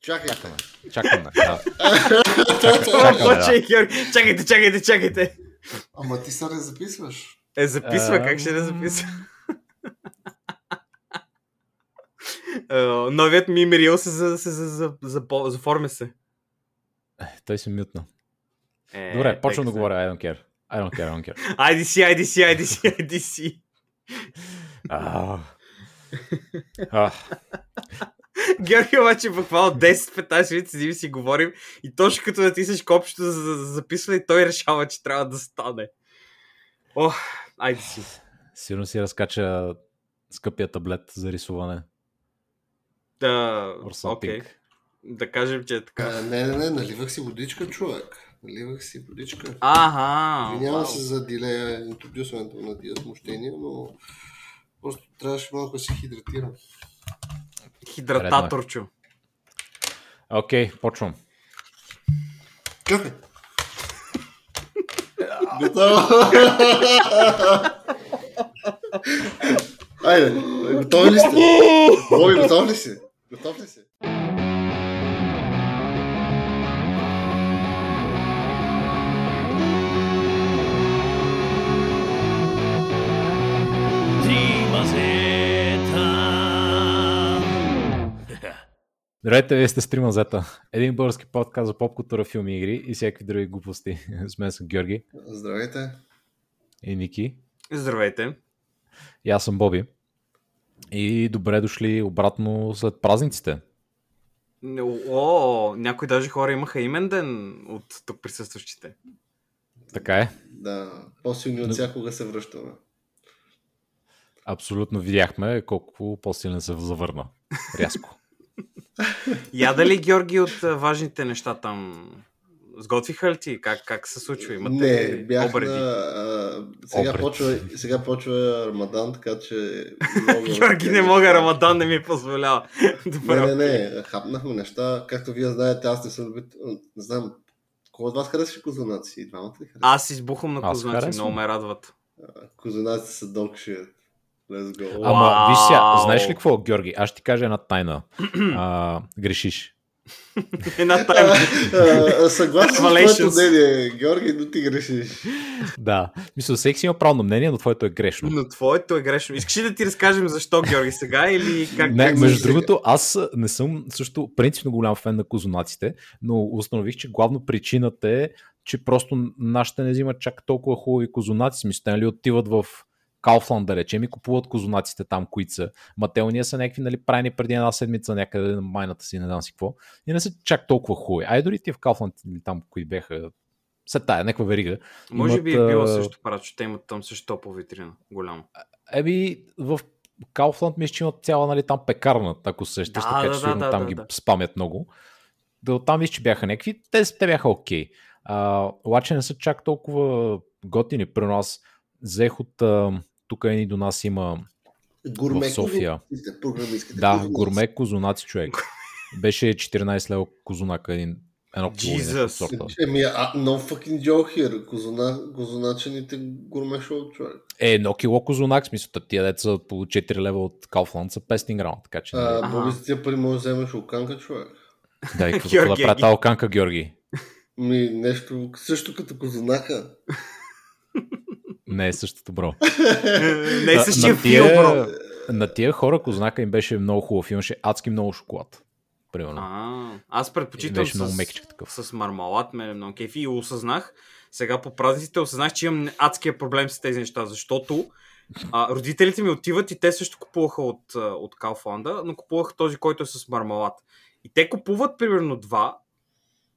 Чакайте. Чакаме. Чакаме. Да. Георги. Чакайте, чакайте, чакайте. Ама ти са не записваш. Е, записва, как ще не записва? Е, Новият ми Мирил се за, се за, за, за, по- заформя се. Е, Той се мютна. Е, Добре, почвам да говоря. I don't care. I don't care, I don't care. Айди си, айди си, Георги обаче буквално 10-15 минути седим и си говорим и точно като натиснеш копчето за, за, за записване, той решава, че трябва да стане. Ох, айди си. Сигурно си разкача скъпия таблет за рисуване. Да, окей. Да кажем, че е така. А, не, не, не, наливах си водичка, човек. Наливах си водичка. Аха. Извинявам се за дилея интродюсването на тия смущения, но просто трябваше малко да се хидратирам. Хидрататорчо. Окей, почвам. Чакай! Готово! Айде, готови ли сте? Боби, готов ли си? Готов ли си? Здравейте, вие сте Стрима Зета. Един български подкаст за поп култура, филми, игри и всякакви други глупости. С мен съм Георги Здравейте. и Ники. Здравейте. И аз съм Боби. И добре дошли обратно след празниците. О, някои даже хора имаха имен ден от тук присъстващите. Така е. Да, по-силни от всякога се връщаме. Абсолютно видяхме колко по-силен се завърна. Рязко. Яда ли Георги от важните неща там? Сготвиха ли ти? Как, как се случва? Имате Не, бях обреди? на... А, сега, Обред. почва, сега почва Рамадан, така че... Георги не мога. Рамадан не ми позволява. Не, Добре. не, не, хапнахме неща. Както вие знаете, аз не съм. Не знам, кой от вас харесваше козунаци? И двамата ли харесват? Аз избухам на харесвам. много ме радват. Козунаци са shit. Let's go. Ама, виж сега, знаеш ли какво, Георги? Аз ще ти кажа една тайна. А, грешиш. Една тайна. Съгласен с твоето мнение, Георги, но ти грешиш. Да. Мисля, всеки си има право на мнение, но твоето е грешно. Но твоето е грешно. Искаш ли да ти разкажем защо, Георги, сега или как? Не, как между другото, аз не съм също принципно голям фен на козунаците, но установих, че главно причината е, че просто нашите не взимат чак толкова хубави козунаци. Смисъл, нали, отиват в Кауфланд, да речем, и купуват козунаците там, които са. Мателния са някакви, нали, правени преди една седмица някъде на майната си, не знам си какво. И не са чак толкова хубави. Ай, дори ти в Кауфланд или там, които бяха се тая, някаква верига. Може би е имат, било също парад, че те имат там също топла витрина. Голямо. Еби, в Кауфланд мисля, че имат цяла нали, там пекарна, ако се сещаш, Да, така да, че да, сигурно да, там да, ги да. спамят много. Да, там виж, че бяха някакви, те, те бяха окей. А, обаче не са чак толкова готини. При нас взех от а, тук едни до нас има Гурме В София. програмистките да, козунаци. гурме козунаци човек. Беше 14 лева козунака, един, едно сорта. Еми, а, no fucking joke here. Козуна, козуначените гурме шоу, човек. Е, едно кило козунак, смисъл, тия деца по 4 лева от Кауфланд са 500 грама, така че... нали, А, Ага. Боби, за тия пари може да вземеш оканка, човек. Да, и какво да прави тази оканка, Георги? Ми, нещо също като козунака. Не е същото, бро. Не е На- същия филм, бро. На тия хора Кознака им беше много хубав. Имаше адски много шоколад. Примерно. А, аз предпочитам Беше много с, мекичък такъв. с мармалад, ме е много кефи и осъзнах, сега по празниците осъзнах, че имам адския проблем с тези неща, защото а, родителите ми отиват и те също купуваха от, от Кауфланда, но купуваха този, който е с мармалад. И те купуват примерно два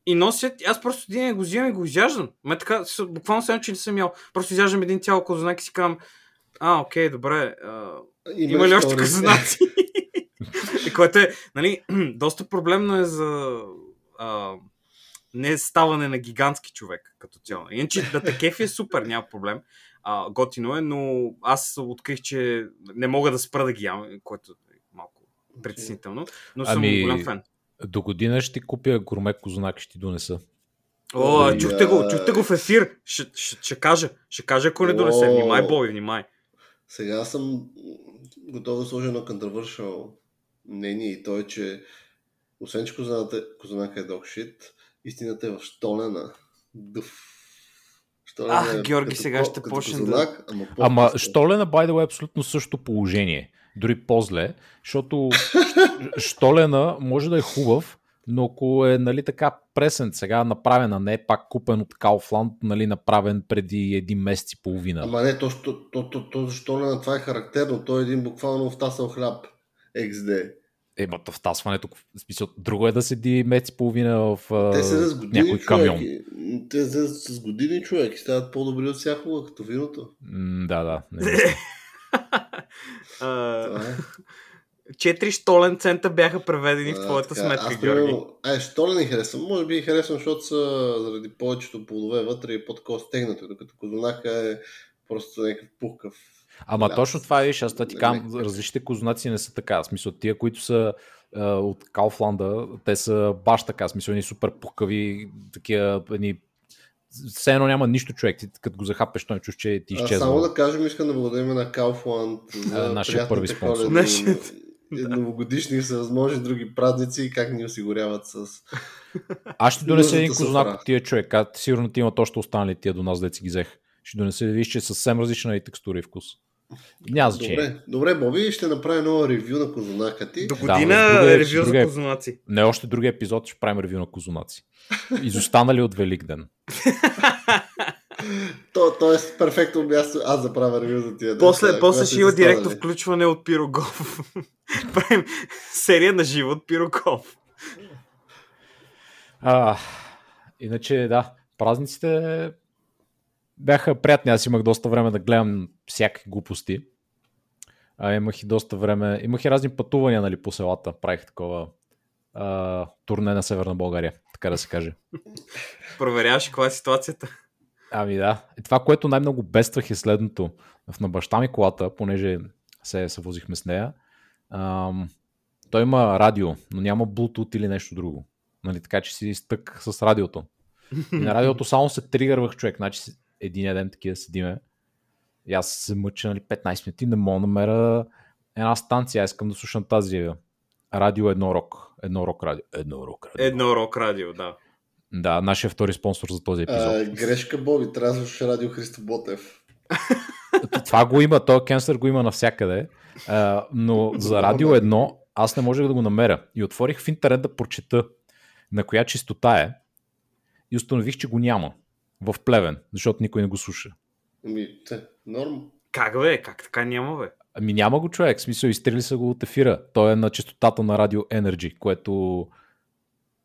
и носят, аз просто един го взимам и го изяждам. Ме така, буквално се едно, че не съм ял. Просто изяждам един цял кознак и си казвам, а, окей, добре, а, има ли още втори. казанаци? И което е, нали, доста проблемно е за а, не ставане на гигантски човек като цяло. Иначе да те кефи е супер, няма проблем. А, готино е, но аз открих, че не мога да спра да ги ям, което е малко притеснително, но съм Ами, голям фен. До година ще ти купя гурме Козунак и ще ти донеса. О, Ой, чухте го, чухте го в ефир. Ще, ще, ще кажа, ще кажа, ако не донесе. О. Внимай, Боби, внимай. Сега съм готов да сложа едно controversial мнение и то е, че освен че козаната, козанака е докшит, истината е в Штолена. Дъв. Штолена Ах, е Георги, като сега ще почне да- ама, Ама. Штолена, by the way, е абсолютно същото положение. Дори по-зле, защото Штолена може да е хубав, но ако е нали, така пресен сега направен, а не е пак купен от Kaufland, нали, направен преди един месец и половина. Ама не, то, то, то, то, то Штолена това е характерно. Той е един буквално втасал хляб. XD. Е, ма то втасването, в смисъл, друго е да седи месец и половина в Те се с години, някой камион. човек. и- Те се с години човек и стават по-добри от всякога, като виното. М, да, да. Не. А, е. 4 штолен цента бяха преведени в А, твоята така, сметка, аз, Георги. Ай, що ли не харесвам? Може би харесвам, защото са заради повечето плодове вътре и по-такова стегнато, докато козунака е просто някакъв пухкав. Ама Да. точно това е, аз ти не. различните козунаци не са така. В смисъл, тия, които са от Кауфланда, те са баш така, в смисъл, едни супер пухкави, такива, едни все едно няма нищо човек, ти като го захапеш, той чуш, че ти А, изчезва. само да кажем, искам да благодарим на Kaufland за нашия първи спонсор. Нашият. новогодишни и всевъзможни други празници и как ни осигуряват с... Аз ще донеса един софра. от тия човек, а сигурно ти имат още останали тия до нас, деца ги взех. Ще донеса да видиш, че е съвсем различна и текстура и вкус. Няма значение. Добре, добре, Боби, ще направя ново ревю на козунака ти. До Да, година другия- ревю за другия- козунаци. Не още други епизод ще правим ревю на козунаци. Изостанали от Великден. То, то е перфектно място аз да правя ревю за тия После, неща, после ще има директно включване от Пирогов. Правим серия на живо от Пирогов. А, иначе, да, празниците бяха приятни. Аз имах доста време да гледам всякакви глупости. А, имах и доста време. Имах и разни пътувания нали, по селата. Правих такова а, турне на Северна България, така да се каже. Проверяваш каква е ситуацията. Ами да. И това, което най-много бествах е следното. В на баща ми колата, понеже се, се возихме с нея, ам, той има радио, но няма Bluetooth или нещо друго. Нали, така че си стък с радиото. И на радиото само се тригървах човек. Значи един ден такива седиме. И аз се мъча нали, 15 минути, не мога да намеря една станция. Аз искам да слушам тази радио едно рок. Едно рок радио. Едно рок радио. Едно рок радио, да. Да, нашия втори спонсор за този епизод. А, грешка, Боби, трябва да слушаш радио Христо Ботев. Това го има, този кенсър го има навсякъде, а, но за радио едно аз не можех да го намеря. И отворих в интернет да прочета на коя чистота е и установих, че го няма в Плевен, защото никой не го слуша. Ами, те, норм. Как бе? Как така няма бе? Ами няма го човек, в смисъл изстрели са го от ефира. Той е на частотата на радио Energy, което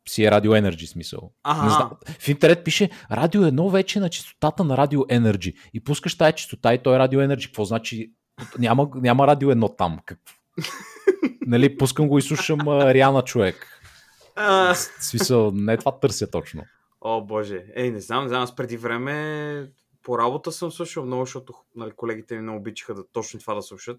си е радио Energy смисъл. Ага. Не знам. В интернет пише радио 1 вече е на частотата на радио Energy. И пускаш тая частота и той е радио Energy. Какво значи? Няма, няма радио 1 там. Как... нали, пускам го и слушам Риана човек. А, В смисъл, не това търся точно. О, боже. Ей, не знам, не знам, аз преди време по работа съм слушал много, защото нали, колегите ми не обичаха да точно това да слушат.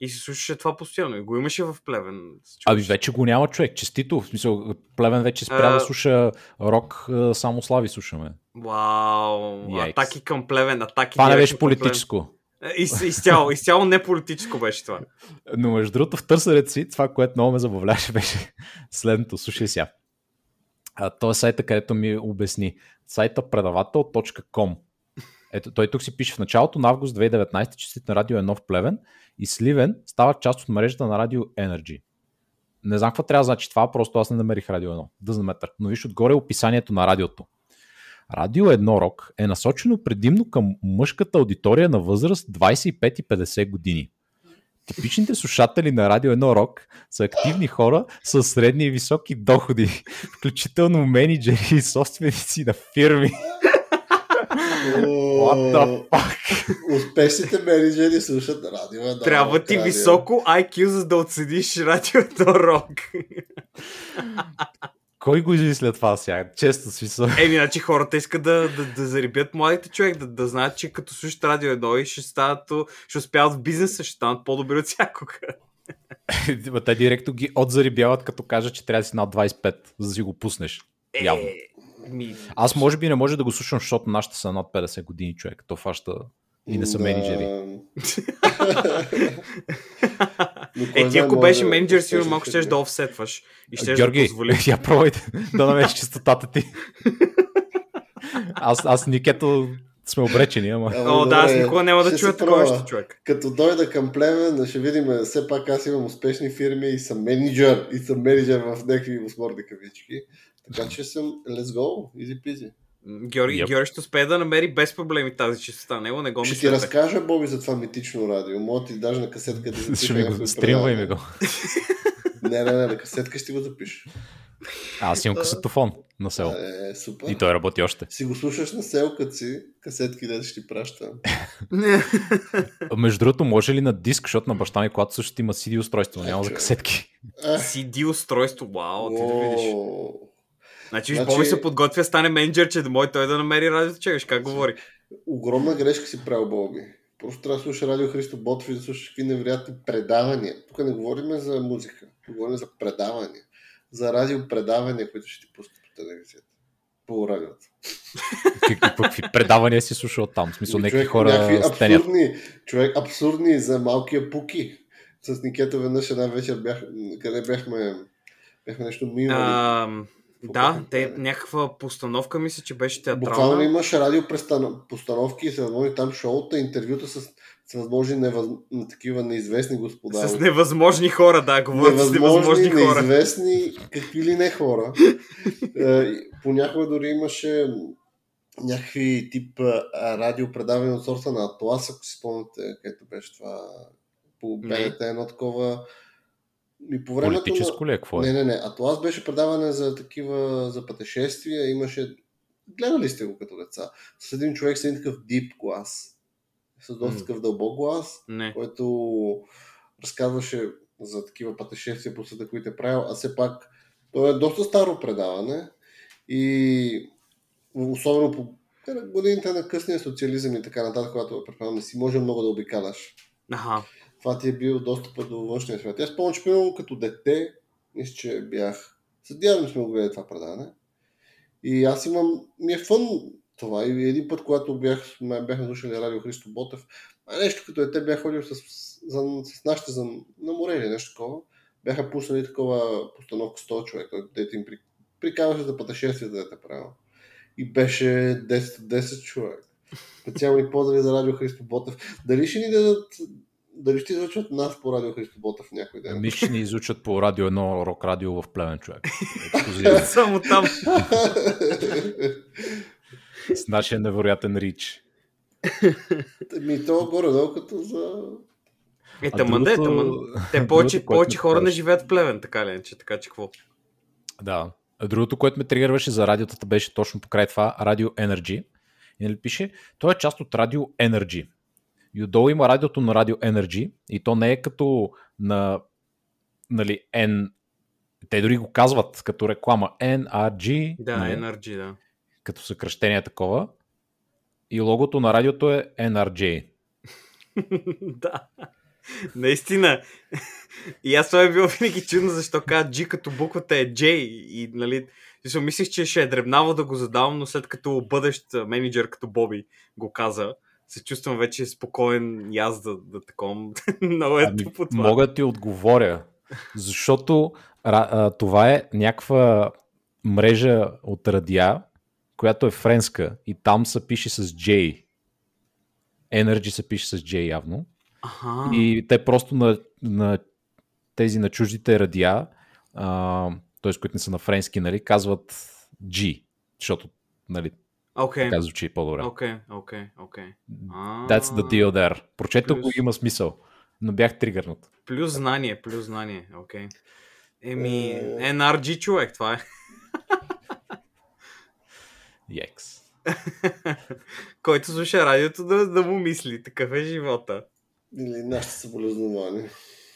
И се слушаше това постоянно. И го имаше в Плевен. Ами вече го няма човек. Честито. В смисъл, Плевен вече спря А- да слуша рок, а, само слави слушаме. Вау. Йайкс. Атаки към Плевен, атаки Това не беше политическо. Е, Из, изцяло, изцяло не политическо беше това. Но между другото в търсенето си, това, което много ме забавляваше, беше следното. Слушай сега. Той е сайта, където ми обясни. Сайта предавател.com Ето, той тук си пише в началото на август 2019 честит на Радио 1 в Плевен и Сливен става част от мрежата на Радио Energy. Не знам какво трябва да значи това, просто аз не намерих Радио 1. Да заметър. Но виж отгоре описанието на радиото. Радио 1 Рок е насочено предимно към мъжката аудитория на възраст 25 и 50 години. Типичните слушатели на Радио 1 Рок са активни хора с средни и високи доходи, включително менеджери и собственици на фирми. What the fuck? Успешните менеджери слушат радио. едно, Трябва ти радио. високо IQ, за да отседиш радиото рок. Кой го измисля това сега? Често смисъл. Еми, значи хората искат да, да, да зарибят младите човек, да, да знаят, че като слушат радио едно и ще стават, ще успяват в бизнеса, ще станат по-добри от всякога. Ма Те директно ги отзарибяват, като кажат, че трябва да си над 25, за да си го пуснеш. Явно. Е, ми, Аз може би не може да го слушам, защото нашите са над 50 години човек. То фаща и не са Да. менеджери. Е, ти ако беше менеджер, сигурно малко щеш да офсетваш и щеш Георги, да позволиш. я пробвайте да намериш чистотата ти. аз, аз Никето сме обречени, ама... О, да, аз никога няма да ще чуя такова нещо, човек. Като дойда към Плевен, ще видим, все пак аз имам успешни фирми и съм менеджер, и съм менеджер в някакви усморни кавички. Така че съм, let's go, easy peasy. Георги, Yep. Георги ще успее да намери без проблеми тази чистота. Него не го Ще ти разкажа, Боби, за това митично радио. Мога ти даже на касетка да запиша Ще ми го стримвай ми го. Не, не, не, на касетка ще го запиша. Аз имам касетофон на село. Е, супер. И той работи още. Си го слушаш на селката си, касетки, да ще ти праща. Между другото, може ли на диск, защото на баща ми, когато също има CD устройство, Е, няма за човек. касетки. CD устройство, вау, ти да видиш. Значи, Значи- Боби се подготвя стане менеджер, че да може той да намери радиото, чекаш как говори. Огромна грешка си правил, Боби. Просто трябва да слушаш радио Христо Ботов и да слушаш какви невероятни предавания. Тук не говорим за музика, говорим за предавания. За радиопредавания, които ще ти пускат по телевизията. По радиото. Какви, предавания си слушал там? В смисъл, Ами, някакви човек, хора някакви стенят. абсурдни, човек, абсурдни за малкия пуки. С Никета веднъж една вечер бях, къде бяхме, бяхме нещо Какво да, те, правили? някаква постановка мисля, че беше Буквално театрална. имаш радиопостановки и всевъзможни там шоута, интервюта с всевъзможни невъз... такива неизвестни господа. С невъзможни хора, да, говорят с невъзможни хора. неизвестни, какви ли не хора. Е, Понякога дори имаше някакви тип а, радиопредавания от сорта на Атлас, ако си спомняте, където беше това по. БНТ, едно такова и по времето Политическо на... ли е? Какво Не, е? не, не. Атлас беше предаване за такива, за пътешествия. Имаше... Гледали сте го като деца. С един човек с един такъв дип глас. С доста такъв дълбок глас, Не. който разказваше за такива пътешествия по света, които е правил, а все пак то е доста старо предаване и особено по годините на късния социализъм и така нататък, когато предполагам не си може много да обикаляш. Аха. Това ти е бил достъп до външния свят. Аз спомням, че примерно като дете, мисля, че бях... С ми сме го гледали това предаване. И аз имам... Ми е фън това. И един път, когато бях, ме бяхме слушали радио Христо Ботев, а нещо като дете бях ходил с, за, с нашите за, на море или нещо такова. Бяха пуснали такова постановка 100 човека, дете им при, за пътешествията, да те правил. И беше 10 10 човек. Специални поздрави за радио Христо Ботев. Дали ще ни дадат дали ще излъчват нас по радио Христо Ботев някой ден? Ами ще ни изучат по радио едно рок радио в племен човек. Само там. С нашия невероятен рич. Ми то горе-долу като за... Е, А таман да е, другото- таман. Те повече, повече хора не живеят в Плевен, така ли, иначе, така че какво? Да. А Другото, което ме тригърваше за радиотата, беше точно покрай това Радио Energy. И нали пише, то е част от Радио Energy. И отдолу има радиото на Радио Energy и то не е като на нали, N... Те дори го казват като реклама NRG, Да, нали, NRG, да. като съкръщение такова. И логото на радиото е NRJ. да. Наистина. И аз това е било винаги чудно, защо казва G като буквата е J. И, нали, мислих, че ще е дребнаво да го задавам, но след като бъдещ менеджер като Боби го каза, се чувствам вече спокоен и аз да, да таком. Много е Ами, тъпо това. мога да ти отговоря, защото а, това е някаква мрежа от радиа, която е френска и там се пише с J. Energy се пише с J явно. Аха. И те просто на, на тези на чуждите радиа, т.е. които не са на френски, нали, казват G, защото нали, Окей. така звучи по-добре. Окей, окей, окей. That's the deal there. Прочето го има смисъл, но бях тригърнат. Плюс знание, плюс знание, окей. Еми, Е. NRG човек, това е. Екс. Който слуша радиото да, да му мисли. Такъв е живота. Или нашите съболезнования.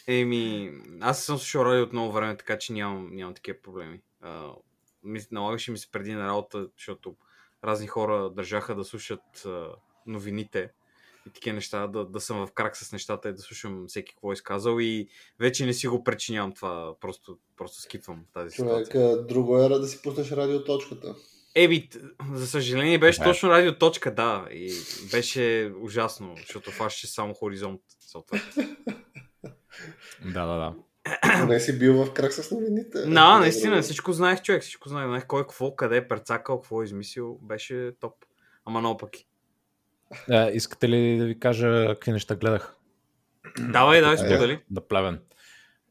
Еми, аз съм слушал радио от много време, така че нямам, нямам такива проблеми. А, ми, налагаше ми се преди на работа, защото разни хора държаха да слушат а, новините и такива неща, да, да съм в крак с нещата и да слушам всеки какво е изказал и вече не си го причинявам това, просто, просто скипвам тази ситуация. Човек, а, друго ера да си пуснеш радиоточката. Еби, т- за съжаление беше Добре. точно радио точка, да. И беше ужасно, защото фащаше само хоризонт. съответно. Да, да, да. Не си бил в крак с новините. Да, наистина, всичко знаех, човек, всичко знаех. Знаех кой какво, къде е прецакал, какво е измислил. Беше топ. Ама много пъки. А, искате ли да ви кажа какви неща гледах? Давай, давай, сподели. Да плевен.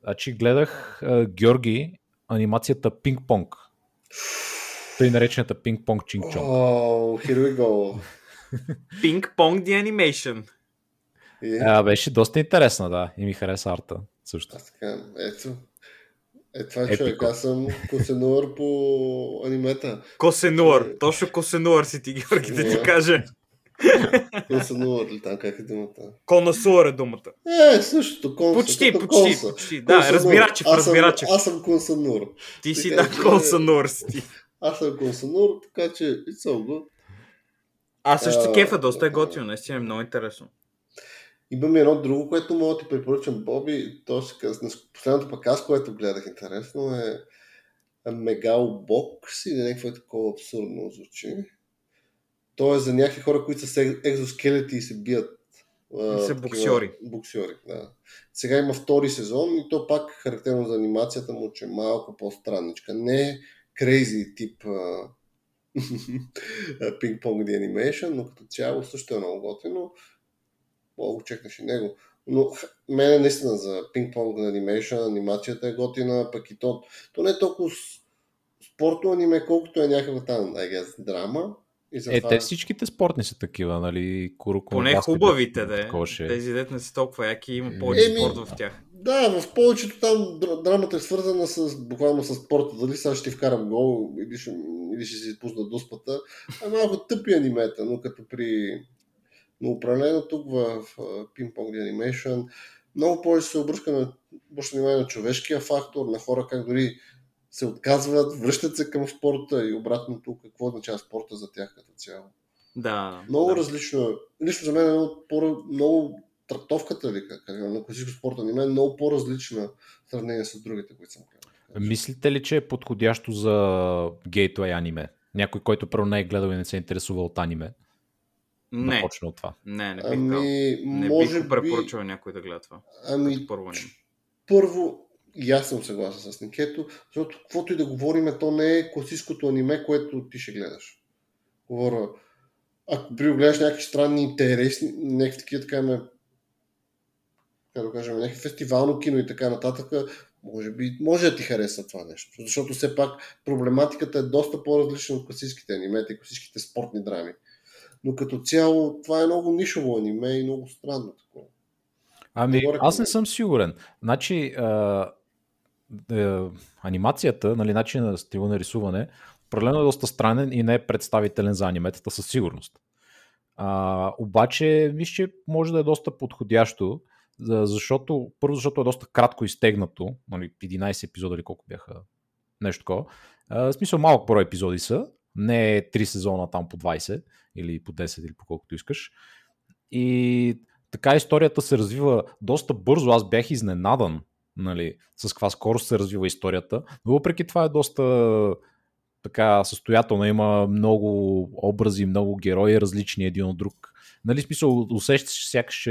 Значи гледах а, Георги анимацията Пинг-понг. Тъй наречената Пинг-понг Чинг-чонг. Oh, here we go. Ping-pong the animation. И, А, беше доста интересна, да. И ми хареса арта също. аз така, ето. Е, това е човек. Аз съм косенуър по анимета. Косенуар. Точно Косенуар си ти, Георги, да ти Да. кажа. Косенуър ли там, как е думата? Конасуар е думата. Е, същото, конса. Почти, почти, конса. почти. Да, Консанур. разбирачев, Аз съм- разбирачев. Аз съм консанур. Ти си да че- си ти. Аз съм консанур, така че it's all good. Аз също А, кефа, доста е готино, наистина е много интересно. Имам и едно друго, което мога да ти препоръчам, Боби. То се казва, последното пък аз, което гледах интересно е Мегалбокс или някакво е такова абсурдно звучи. То е за някакви хора, които са с екзоскелети и се бият. И са боксьори. Боксьори, да. Сега има втори сезон и то пак характерно за анимацията му, че е малко по-странничка. Не крейзи тип пинг-понг The Animation, но като цяло също е много готино. Мога чекнеш и него. Но мене наистина за пинг-понг на анимейшн, анимацията е готина, пък и то, то не е толкова спортно аниме, колкото е някаква там, I guess, драма. И Е, затова... те всичките спортни са такива, нали? Куруко, Поне баскетбол, хубавите, да е. е. Тези дет не са толкова яки, има повече Еми, спорт в тях. Да, в повечето там др- драмата е свързана с, буквално с спорта. Дали сега ще ти вкарам гол или ще, или ще си пусна дуспата. А малко тъпи анимета, но като при... Но определено тук в, в Ping Pong The Animation много повече се обръща на, обръща внимание на човешкия фактор, на хора как дори се отказват, връщат се към спорта и обратното какво означава спорта за тях като цяло. Да. Много да. различно е. Лично за мен е много, по- много трактовката ли, как на класическо спорт аниме е много по-различна в сравнение с другите, които съм гледал. Мислите ли, че е подходящо за гейтвей аниме? Някой, който първо не е гледал и не се интересува от аниме. Да Не, почне от това. не, не бих. Ами, Не може бих би... препоръчал някой да гледа това. Ами, първо аниме. първо, и аз съм съгласен с Никето, защото каквото и да говорим, то не е класическото аниме, което ти ще гледаш. Говоря, ако при гледаш някакви странни, интересни, някакви такива, така ме, как да кажем, някакви фестивално кино и така нататък, може би, може да ти хареса това нещо. Защото все пак проблематиката е доста по-различна от класическите анимета и класическите спортни драми. Но като цяло, това е много нишово аниме и много странно такова. Ами, Говоря аз не съм сигурен. Значи, а, е, анимацията, нали, начин на стила на рисуване, определено е доста странен и не е представителен за аниметата със сигурност. А, обаче, мисля, че може да е доста подходящо, за- защото, първо, защото е доста кратко изтегнато, нали, 11 епизода или колко бяха, нещо такова. А, в смисъл, малък брой епизоди са, не е 3 сезона там по 20 или по 10 или по колкото искаш. И така историята се развива доста бързо. Аз бях изненадан нали, с каква скорост се развива историята. Но въпреки това е доста така състоятелно. Има много образи, много герои, различни един от друг. Нали, смисъл, усещаш сякаш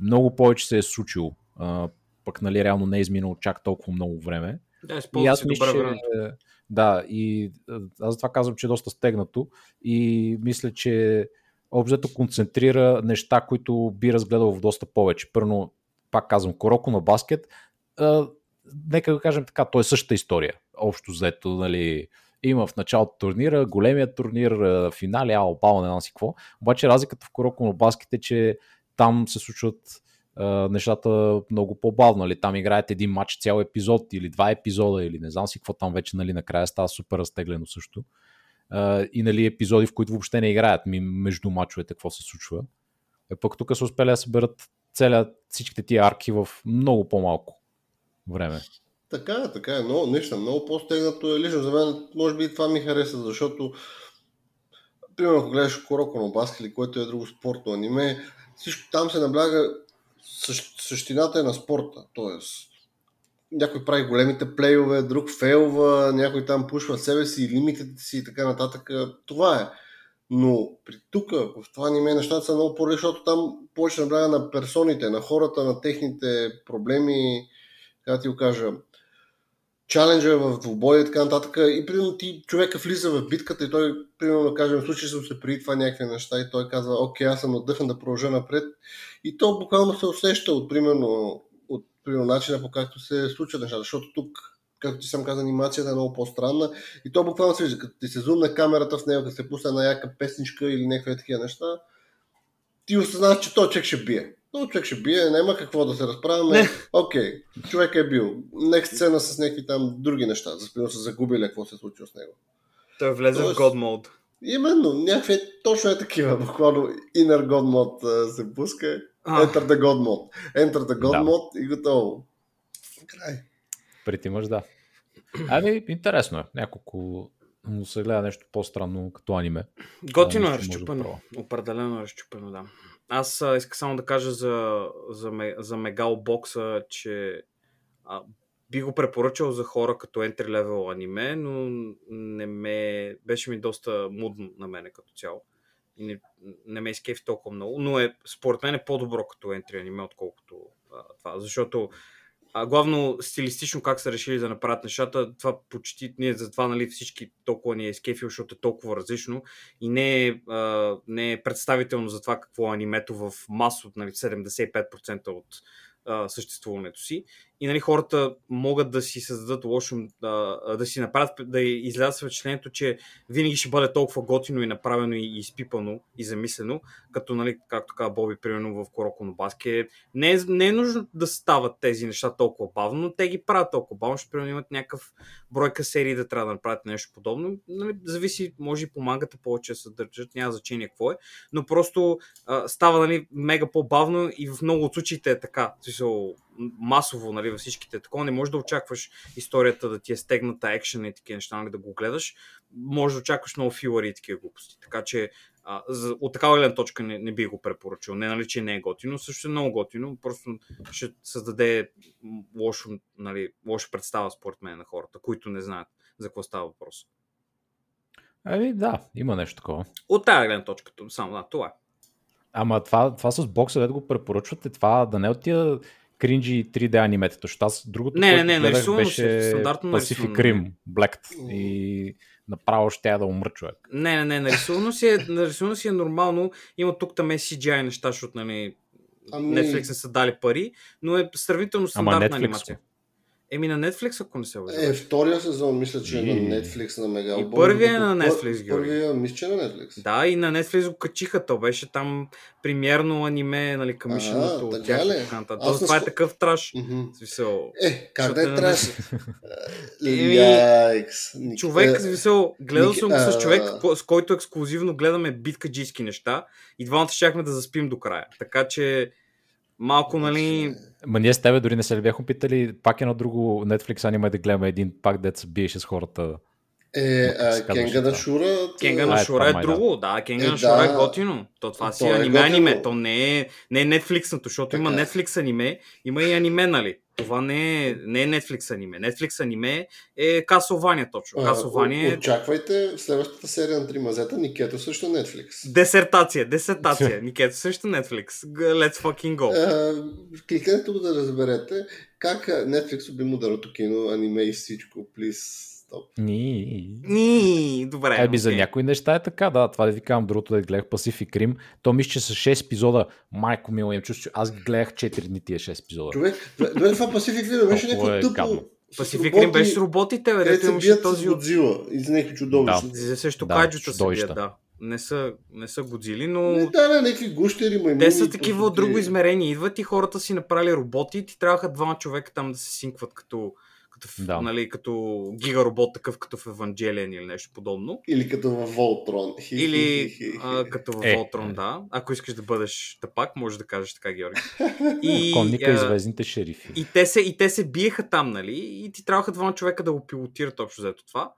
много повече се е случило. А, пък, нали, реално не е изминало чак толкова много време. Да, И аз мисля, добре че... Да, и аз затова казвам, че е доста стегнато и мисля, че обзето концентрира неща, които би разгледал в доста повече. Първо, пак казвам, Короко на баскет, а, нека да кажем така, то е същата история. Общо взето, нали, има в началото турнира, големия турнир, финали, ао, не знам си какво. Обаче разликата в Короко на баскет е, че там се случват нещата много по-бавно. Нали? Там играят един матч цял епизод или два епизода или не знам си какво там вече нали, накрая става супер разтеглено също. И нали, епизоди, в които въобще не играят ми, между мачовете, какво се случва. Е, пък тук се успели да съберат целя, всичките тия арки в много по-малко време. Така е, така е. Много, нещо много по-стегнато е. Лично за мен, може би и това ми хареса, защото примерно, ако гледаш Куроко на баск или което е друго спортно аниме, всичко там се набляга същ, същината е на спорта. Тоест, някой прави големите плейове, друг фейлва, някой там пушва себе си, лимитите си и така нататък. Това е. Но при тук, в това аниме, нещата са много по защото там повече набляга на персоните, на хората, на техните проблеми, Сега ти го кажа, чаленджа в двубой и така нататък. И примерно ти човека влиза в битката и той, примерно кажем, случи се преди това някакви неща и той казва, окей, аз съм надъхан да продължа напред. И то буквално се усеща от примерно, от примерно начина по както се случват нещата, защото тук както ти съм казал, анимацията е много по-странна и то буквално се вижда, като ти се зумне камерата в него, като се пусне една яка песничка или някакви такива неща, ти осъзнаваш, че този човек ще бие. Но човек ще бие, няма какво да се разправяме. Окей, okay, човек е бил. Next сцена с някакви там други неща. За спино са загубили какво се случи с него. Той влезе Тоест, в God Mode. Именно, някакви точно е такива. Буквално Inner God Mode се пуска. А. Enter the God Mode. Enter the God да. Mode и готово. Край. Притимаш, да. Ами, интересно е. Няколко му се гледа нещо по-странно като аниме. Готино е разчупено. Определено е разчупено, да. Аз а, исках само да кажа за, за, за Мегал бокса, че а, би го препоръчал за хора като entry level аниме, но не ме, беше ми доста мудно на мене като цяло. И не, не ме изкейфи толкова много, но е, според мен е по-добро като entry аниме, отколкото а, това. Защото а, главно стилистично как са решили да направят нещата, това почти, ние затова нали, всички толкова ни е скефил, защото е толкова различно и не е, а, не е представително за това какво е анимето в масо, нали, 75% от а, съществуването си. И нали, хората могат да си създадат лошо, да, да си направят, да излязат с впечатлението, че винаги ще бъде толкова готино и направено и изпипано и замислено, като, нали, както каза Боби, примерно в Короко на Баске. Не е, не е нужно да стават тези неща толкова бавно, но те ги правят толкова бавно, ще примерно имат някакъв бройка серии да трябва да направят нещо подобно. Нали, зависи, може и помагате повече да се държат, няма значение какво е, но просто а, става нали, мега по-бавно и в много от случаите е така. Смисъл, масово нали, във всичките такова, не можеш да очакваш историята да ти е стегната екшен и такива неща, нали, да го гледаш. Може да очакваш много филари и такива глупости. Така че а, за, от такава гледна точка не, не би го препоръчал. Не нали, че не е готино, също е много готино, просто ще създаде лошо, нали, лоша представа според мен на хората, които не знаят за какво става въпрос. Ами да, има нещо такова. От тази гледна точка, само да, това е. Ама това, това с бокса, да го препоръчвате, това да не от тия кринджи 3D аниметата, защото аз другото, не, не, не, гледах, беше Pacific Rim, Black и направо ще я да умра човек. Не, не, не, нарисувано си е, нарисувано си е нормално, има тук там е CGI неща, защото нали, ами... Netflix не са дали пари, но е сравнително стандартна анимация. Еми на Netflix, ако не се лъжа. Е, втория сезон мисля, че е на Netflix на Мега. И първия е на Netflix, Първия мисля, че е на Netflix. Да, и на Netflix го качиха. То беше там премиерно аниме, нали, къмишеното от тях. Аз това е такъв траш. Смисъл, е, как да е траш? Човек, смисъл, гледал съм го с човек, с който ексклюзивно гледаме биткаджийски неща и двамата щяхме да заспим до края. Така че малко, нали... Ма ние с тебе дори не се ли бяхме питали, пак едно друго Netflix аниме да гледаме един пак дет се биеше с хората. Е, а, Кенга на Шура. Кенга на Шура е, е друго, да. Кенга е, на Шура е готино. То това си е аниме аниме. То не е, не е Netflix, защото има Netflix аниме, има и аниме, нали? Това не е, не е Netflix аниме. Netflix аниме е Castlevania точно. Е... Очаквайте в следващата серия на Три мазета Никето също Netflix. Десертация, десертация. Никето също Netflix. Let's fucking go. кликнете тук да разберете как Netflix би модерното кино, аниме и всичко. Please стоп. Ни. Ни, добре. Еби okay. за някои неща е така, да. Това да ви казвам, другото да гледах Pacific Rim. То мисля, че с 6 епизода, майко мило, им чувство, аз ги гледах 4 дни тия 6 епизода. Човек, дори това Pacific Rim беше някакво е тъпо. Pacific Rim беше с роботите, бе, дето имаше този... Годзила и за някакви чудовища. Да. Също да, кайджута се бият, да. Не са, не са годзили, но... Не, да, да, някакви гущери, маймуни. Те са такива от друго измерение. Идват и хората си направили роботи и ти трябваха двама човека там да се синкват като като, да. нали, като гигаробот, такъв като в Евангелиен или нещо подобно. Или като в Волтрон. Или а, като в е, Волтрон, да. Ако искаш да бъдеш тъпак, може да кажеш така, Георги. И, Конника и звездните шерифи. И те, се, и те се биеха там, нали? И ти трябваха двама човека да го пилотират общо взето това.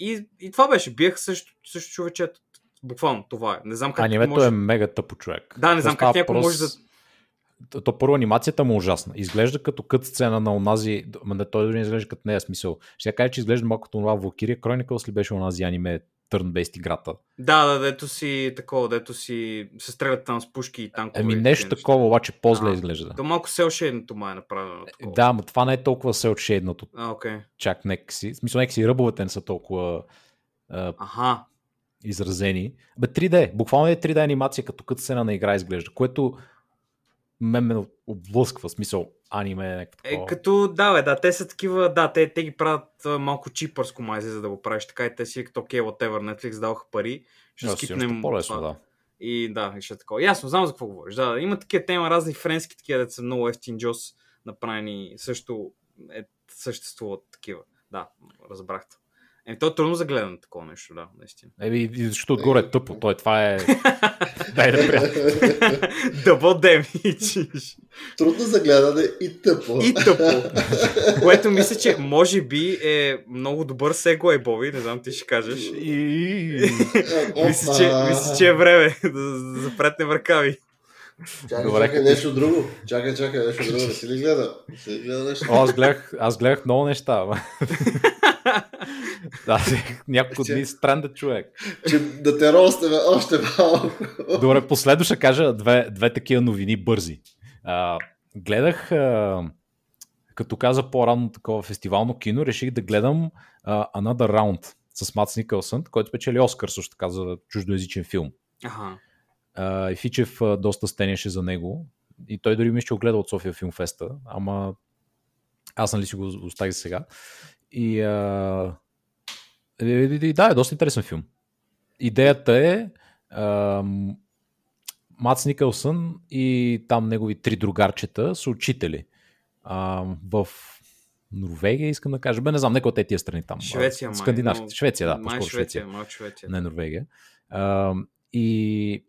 И, и това беше. Биеха също, също човечето. Буквално това е. Не знам как. Анимето може... е мега тъпо човек. Да, не знам как някой прос... може да то първо анимацията му е ужасна. Изглежда като кът сцена на онази, не, той дори не изглежда като нея смисъл. Ще кажа, че изглежда малко като това Valkyria Chronicles ли беше онази аниме turn-based играта. Да, да, дето си такова, дето си се стрелят там с пушки и танкове. Ами нещо такова, обаче по-зле А. изглежда. То малко селшейдното май е направено. Такова. Да, но това не е толкова селшейдното, А, окей. чак нека си. В смисъл, нека си ръбовете не са толкова а, Аха. изразени. Бе, 3D. Буквално е 3D анимация, като като сцена на игра изглежда, което мен ме облъсква, смисъл аниме е някакво Е, такова. като, да, бе, да, те са такива, да, те, те ги правят а, малко чипърско май, за да го правиш така и те си като окей, whatever, Netflix даваха пари, ще Да, скипнем още по-лесно, да. И да, и ще е такова. Ясно, знам за какво говориш. Да, има такива тема, разни френски такива, деца много ефтин джос направени, също е, съществуват такива. Да, разбрахте. Е, то е трудно за гледане такова нещо, да, наистина. Еми, и защото отгоре е тъпо. Той това е... Дай да приятел. Double damage. Трудно за гледане и тъпо. И тъпо. Което мисля, че може би е много добър сегуей, Боби, не знам ти ще кажеш. И... Мисля, че, мисля, че е време да, запретнем ръкави. Чакай, Добре, чакай, нещо друго. Чакай, чакай, нещо друго. Не си ли гледа? Не си ли гледа нещо? О, аз гледах, аз гледах много неща. да, няколко Че- дни странен човек. Че да те ростеме още малко. Добре, последно ще кажа две, две такива новини бързи. А, гледах, а, като каза по-рано такова фестивално кино, реших да гледам а, Another Round с Мац Никълсън, който спечели Оскар също така за чуждоязичен филм. Аха. А, и Фичев а, доста стенеше за него. И той дори мисля, че го гледа от София Филмфеста, ама аз нали си го оставих за сега. И, а... и, да, е доста интересен филм. Идеята е ам, Мац Никълсън и там негови три другарчета са учители ам, в Норвегия, искам да кажа. Бе, не знам, нека от тия страни там. Швеция, а, май, Скандинавски. но- Швеция, да. Май Швеция, май Швеция. не Норвегия. А, и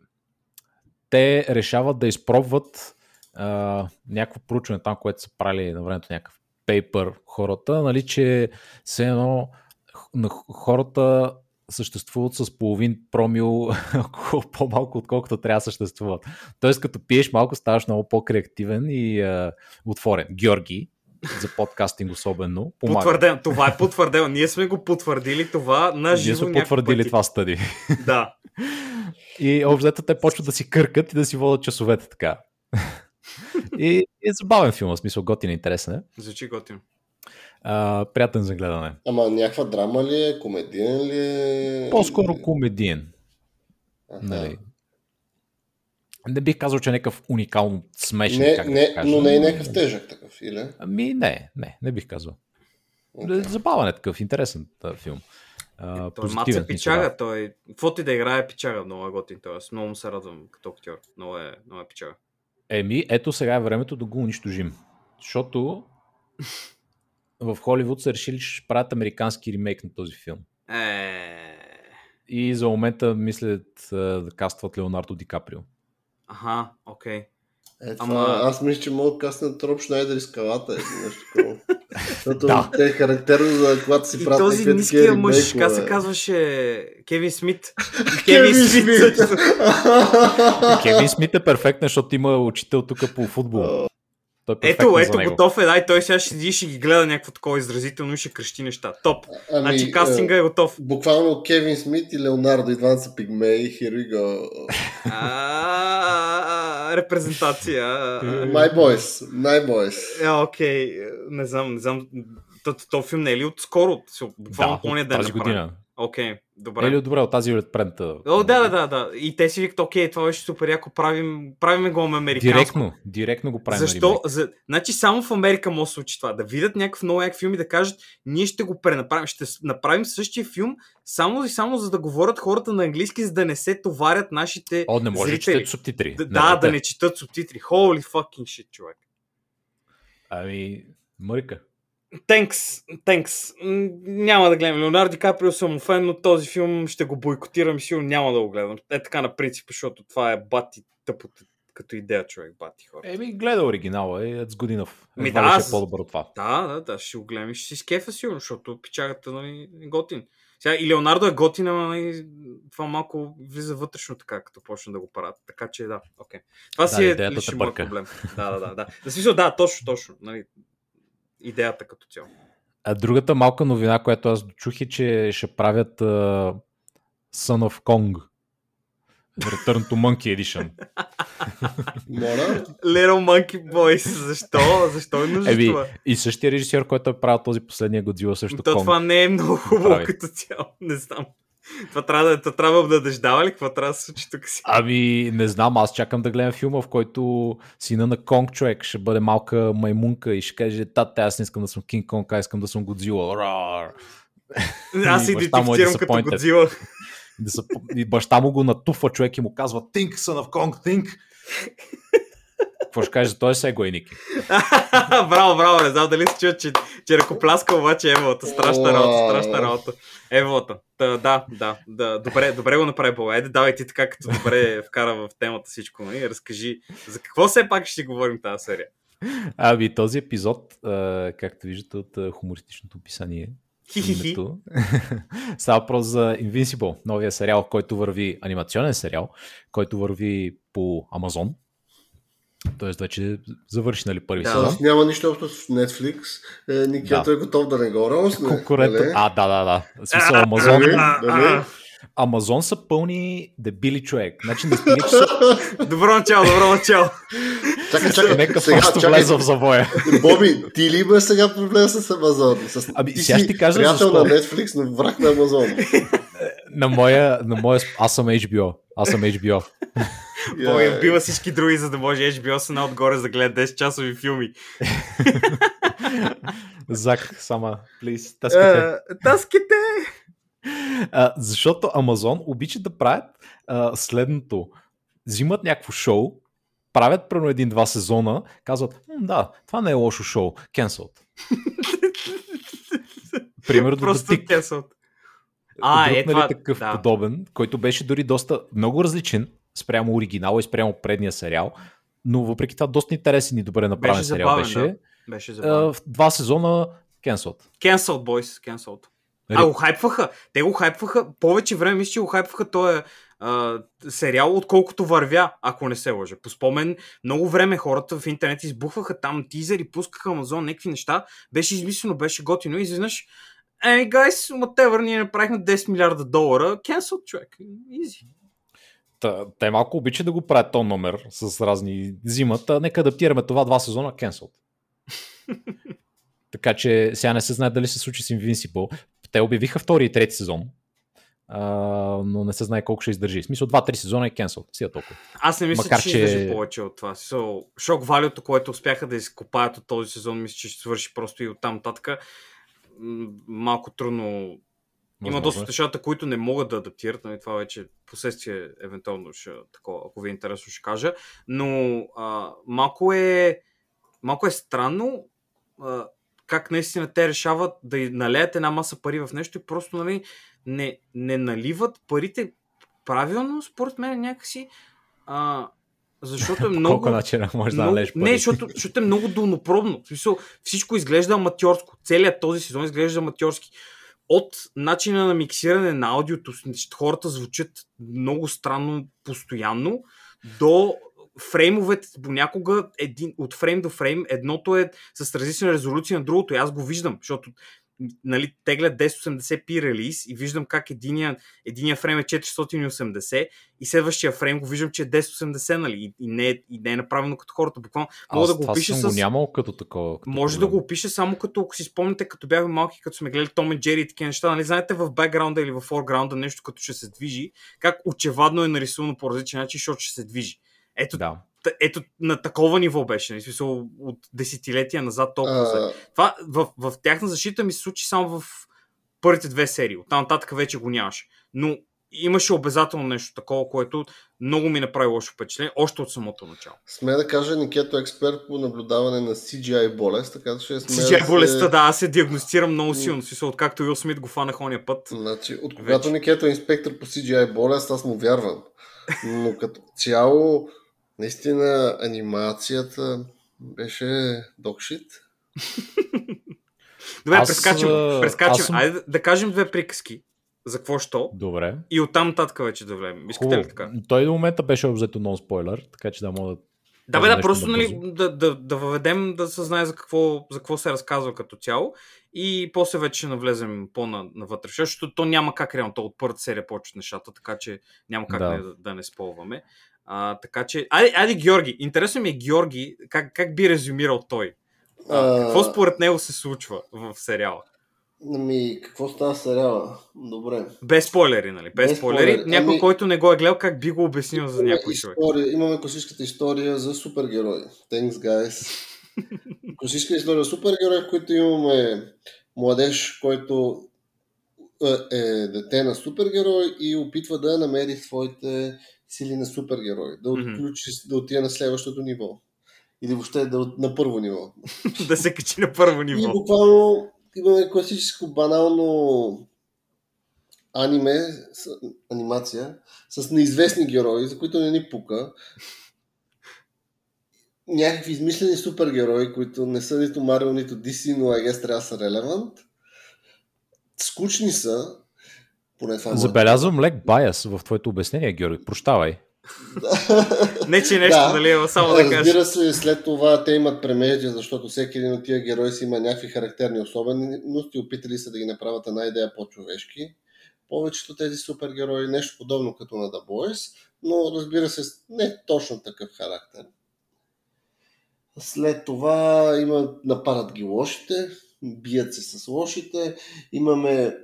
те решават да изпробват а, някакво проучване там, което са правили на времето някакъв пейпер хората, нали, че все едно на хората съществуват с половин промил алкохол по-малко, отколкото трябва да съществуват. Тоест, като пиеш малко, ставаш много по-креативен и а, отворен. Георги, за подкастинг особено, помага. Потвърдено. Това е потвърдено. Ние сме го потвърдили това на Ние живо сме няколко потвърдили пъти. това стъди. Да. И общо те почват да си къркат и да си водят часовете така. И е забавен филм, в смисъл готин, интересен е. Звучи готино. А, приятен за гледане. Ама някаква драма ли е? Комедиен ли е? По-скоро комедиен. Аха. Нали. Не бих казал, че е някакъв уникално смешен. Не, как да не, кажа. но не е някакъв тежък такъв, или? Ами не, не, не бих казал. Окей. Забавен е такъв, интересен а, филм. А, Той Маца Пичага, да. той... Каквото и да играе Пичага, много е готин. Той. Аз много му се радвам като актьор. Много е, много е Пичага. Еми, ето сега е времето да го унищожим. Защото в Холивуд са решили, че ще правят американски ремейк на този филм. Е... И за момента мислят да кастват Леонардо Ди Каприо. Аха, окей. Е, това, Ама- Аз мисля, че мога да каснат Роб Шнайдер и скалата или нещо такова. Защото Да. те е характерно за когато си правят този ниския мъж, как се казваше? Кевин Смит. Кевин Смит. Кевин Смит е перфектен, защото има учител тук по футбол. Той е Ето, ето, готов е, дай, той сега ще седи и ще ги гледа някакво такова изразително и ще крещи неща. Топ. Ами, Значи кастинга е, е готов. Буквално Кевин Смит и Леонардо и двамата са пигмеи. Here we go. А, Репрезентация. My boys. My boys. Е, окей, не знам, не знам. То, то филм не е ли от скоро? Буквално Да, по ония от ден тази година. Окей, добре. Или добре, от тази от предната. О, да, да, да, да. И те си викат, окей, това беше супер яко, правим, правим го американско. Директно, директно го правим. Защо? За... Значи само в Америка може да се случи това. Да видят някакъв много як филм и да кажат, ние ще го пренаправим, ще направим същия филм, само и само за да говорят хората на английски, за да не се товарят нашите О, не може да четете субтитри. Да, да, да дайте. не четат субтитри. Holy fucking shit, човек. Ами, мърка. Тенкс, тенкс. Няма да гледам. Леонардо Ди Каприо съм фен, но този филм ще го бойкотирам и сигурно няма да го гледам. Е така на принцип, защото това е бати тъпото като идея, човек, бати хора. Еми, гледа оригинала, е, good enough. Ми да, аз- е по-добър от това. Да, да, да, ще го гледам и ще си скефа сигурно, защото пичагата нали, е готин. Сега и Леонардо е готин, ама нали, това малко влиза вътрешно така, като почне да го правят. Така че да, окей. Това Да, си е лично проблем. Да, да, да. да. За смисъл, да, точно, точно. Нали, идеята като цяло. А другата малка новина, която аз чух е, че ще правят а, Son of Kong. Return to Monkey Edition. Моля. Little Monkey Boys. Защо? Защо е нужно Еби, това? и същия режисьор, който е правил този последния Годзила също То Конг. това не е много хубаво като цяло. Не знам. Това трябва да, това трябва да дъждава ли? Какво трябва да се случи тук си? Ами, не знам, аз чакам да гледам филма, в който сина на Конг човек ще бъде малка маймунка и ще каже, тата, аз не искам да съм Кинг Конг, а искам да съм Годзила. Рар. Аз И е идентифицирам като. Годзила. Да са, и баща му го натуфа човек и му казва Think, son of Kong, think! Какво ще кажеш за този сегой, Ники? браво, браво, не знам дали се чува, че, че ръкопляска, обаче Еволата. Страшна работа, страшна работа. Еволата. Та, да, да, да, добре, добре го направи Бола. Айде, давай ти така, като добре вкара в темата всичко. Нали? Разкажи, за какво все пак ще говорим тази серия? Ами този епизод, както виждате от хумористичното описание, Хи-хи-хи. името, става въпрос за Invincible, новия сериал, който върви, анимационен сериал, който върви по Амазон. Тоест вече завърши нали, първи Да. сезон. Тоест няма нищо общо с Netflix. Е, Никето Да. е готов да не го росне. Конкурентът. нали? А, да, да, да. В смисъл Амазон. Дали? Дали? а, Амазон са пълни дебили човек. Значи не стига, че са Добро начало, добро начало. Чакай, чакай. нека сега, просто чакай. влезе в завоя. Боби, ти ли имаш сега проблем с Амазон? С... Ами, ти сега ще ти кажа приятел защо. на Netflix, но враг на Амазон. На моя, на моя... Аз съм HBO. Аз съм HBO. Бой Я, бива всички други, за да може HBO са на отгоре за да гледа 10 часови филми. Зак, сама, плиз. Е, Таските! А, защото Амазон обичат да правят а, следното. Взимат някакво шоу, правят примерно един-два сезона, казват, «М, да, това не е лошо шоу, cancelled. Примерно Просто кесълт. А, друг, е нали, това. такъв да. подобен, който беше дори доста много различен спрямо оригинала и спрямо предния сериал, но въпреки това доста интересен и добре направен Беше сериал забавен, беше. да. Беше А, забавно. в два сезона cancelled. Cancelled, boys. Cancelled. А, го хайпваха. Те го хайпваха. Повече време мисля, че го хайпваха този а, сериал, отколкото вървя, ако не се лъжа. По спомен, много време хората в интернет избухваха там тизери, пускаха Амазон, някакви неща. Беше измислено, беше готино и изведнъж Еми, гайс, whatever, ние направихме 10 милиарда долара. Cancel, човек. Easy. Та, те малко обичат да го правят този номер с разни зимата. Нека адаптираме това два сезона cancelled. така че сега не се знае дали се случи с Invincible. Те обявиха втори и трети сезон. А, но не се знае колко ще издържи. В смисъл 2-3 сезона е cancelled. Сега толкова. Аз не мисля, Макар, че ще издържи повече от това. So, шок валюто, което успяха да изкопаят от този сезон, мисля, че ще свърши просто и оттам нататък. Малко трудно Има Възможно доста е. от нещата, които не могат да адаптират, нали, това вече последствие евентуално ще, такова, ако ви е интересно ще кажа, но а, малко е малко е странно а, как наистина те решават да налеят една маса пари в нещо и просто нали, не, не наливат парите правилно, според мен някакси, а, защото е много... Колко начина може да належиш пари? Не, защото, защото е много долнопробно. В смисъл, всичко изглежда аматьорско. Целият този сезон изглежда аматьорски. От начина на миксиране на аудиото, хората звучат много странно постоянно, до фреймовете понякога един, от фрейм до фрейм едното е с различна резолюция на другото. И аз го виждам, защото нали, тегля 1080p релиз и виждам как единия, единия фрейм е 480 и следващия фрейм го виждам, че е 1080, нали, и, и, не, е, и не е направено като хората. Буквално мога да го опиша с... го нямал като такова. Като Може да проблем. го опиша само като, ако си спомните, като бяхме малки, като сме гледали Том и Джери и такива неща, нали, знаете в бекграунда или в форграунда нещо като ще се движи, как очевадно е нарисувано по различен начин, защото ще се движи. Ето, Да. Ето на такова ниво беше, нали, смисъл от десетилетия назад толкова. се- А, Това в, в тяхна защита ми се случи само в първите две серии. Оттам нататък вече го нямаше. Но имаше обязателно нещо такова, което много ми направи лошо впечатление, още от самото начало. сме да кажа, Никето е експерт по наблюдаване на CGI болест, така че сме CGI болестта, да, аз се диагностирам много силно. Смисъл, откакто Уил Смит го фанах ония път. Значи, от когато Вече. Никето е инспектор по CGI болест, аз му вярвам. Но като цяло, наистина, анимацията беше докшит. Добре, Аз, прескачам. а, прескачам. аз съм- Айде да, да кажем две приказки. За какво що? Добре. И оттам нататък вече да влезем. Искате ли така? Той до момента беше обзето нон спойлер, така че да мога да Да, бе, да, просто набързо. нали, да, да, да въведем, да се знае за какво, за какво се разказва като цяло и после вече ще навлезем по-навътре, защото то няма как реално, то от първата серия почват нещата, така че няма как Да. да, да, да не спълваме. А, така че, айде, айде Георги, интересно ми е Георги, как, как би резюмирал той? А, какво според него се случва в сериала? Ами, какво става сериала? Добре. Без спойлери, нали? Без, Без спойлери. спойлери. Някой, Ами- който не го е гледал, как би го обяснил за някой човек? история, имаме класическата история за супергерои. Thanks, guys. Класическа история за супергерои, в които имаме младеж, който е, е дете на супергерой и опитва да намери своите сили на супергерой. Да отключи, да отиде на следващото ниво. Или въобще да, на първо ниво. да се качи на първо И ниво. буквално имаме класическо банално аниме, с, анимация, с неизвестни герои, за които не ни пука. Някакви измислени супергерои, които не са нито Marvel, нито DC, но I guess трябва да са релевант. Скучни са. Поне това е. Забелязвам лек байас в твоето обяснение, Георги. Прощавай. Не, че нещо, Да. нали, само да кажа. Разбира се, след това те имат премеждия, защото всеки един от тия герои си има някакви характерни особености, опитали са да ги направят една идея по-човешки. Повечето тези супергерои нещо подобно като на The Boys, но разбира се, не точно такъв характер. След това има, нападат ги лошите, бият се с лошите, имаме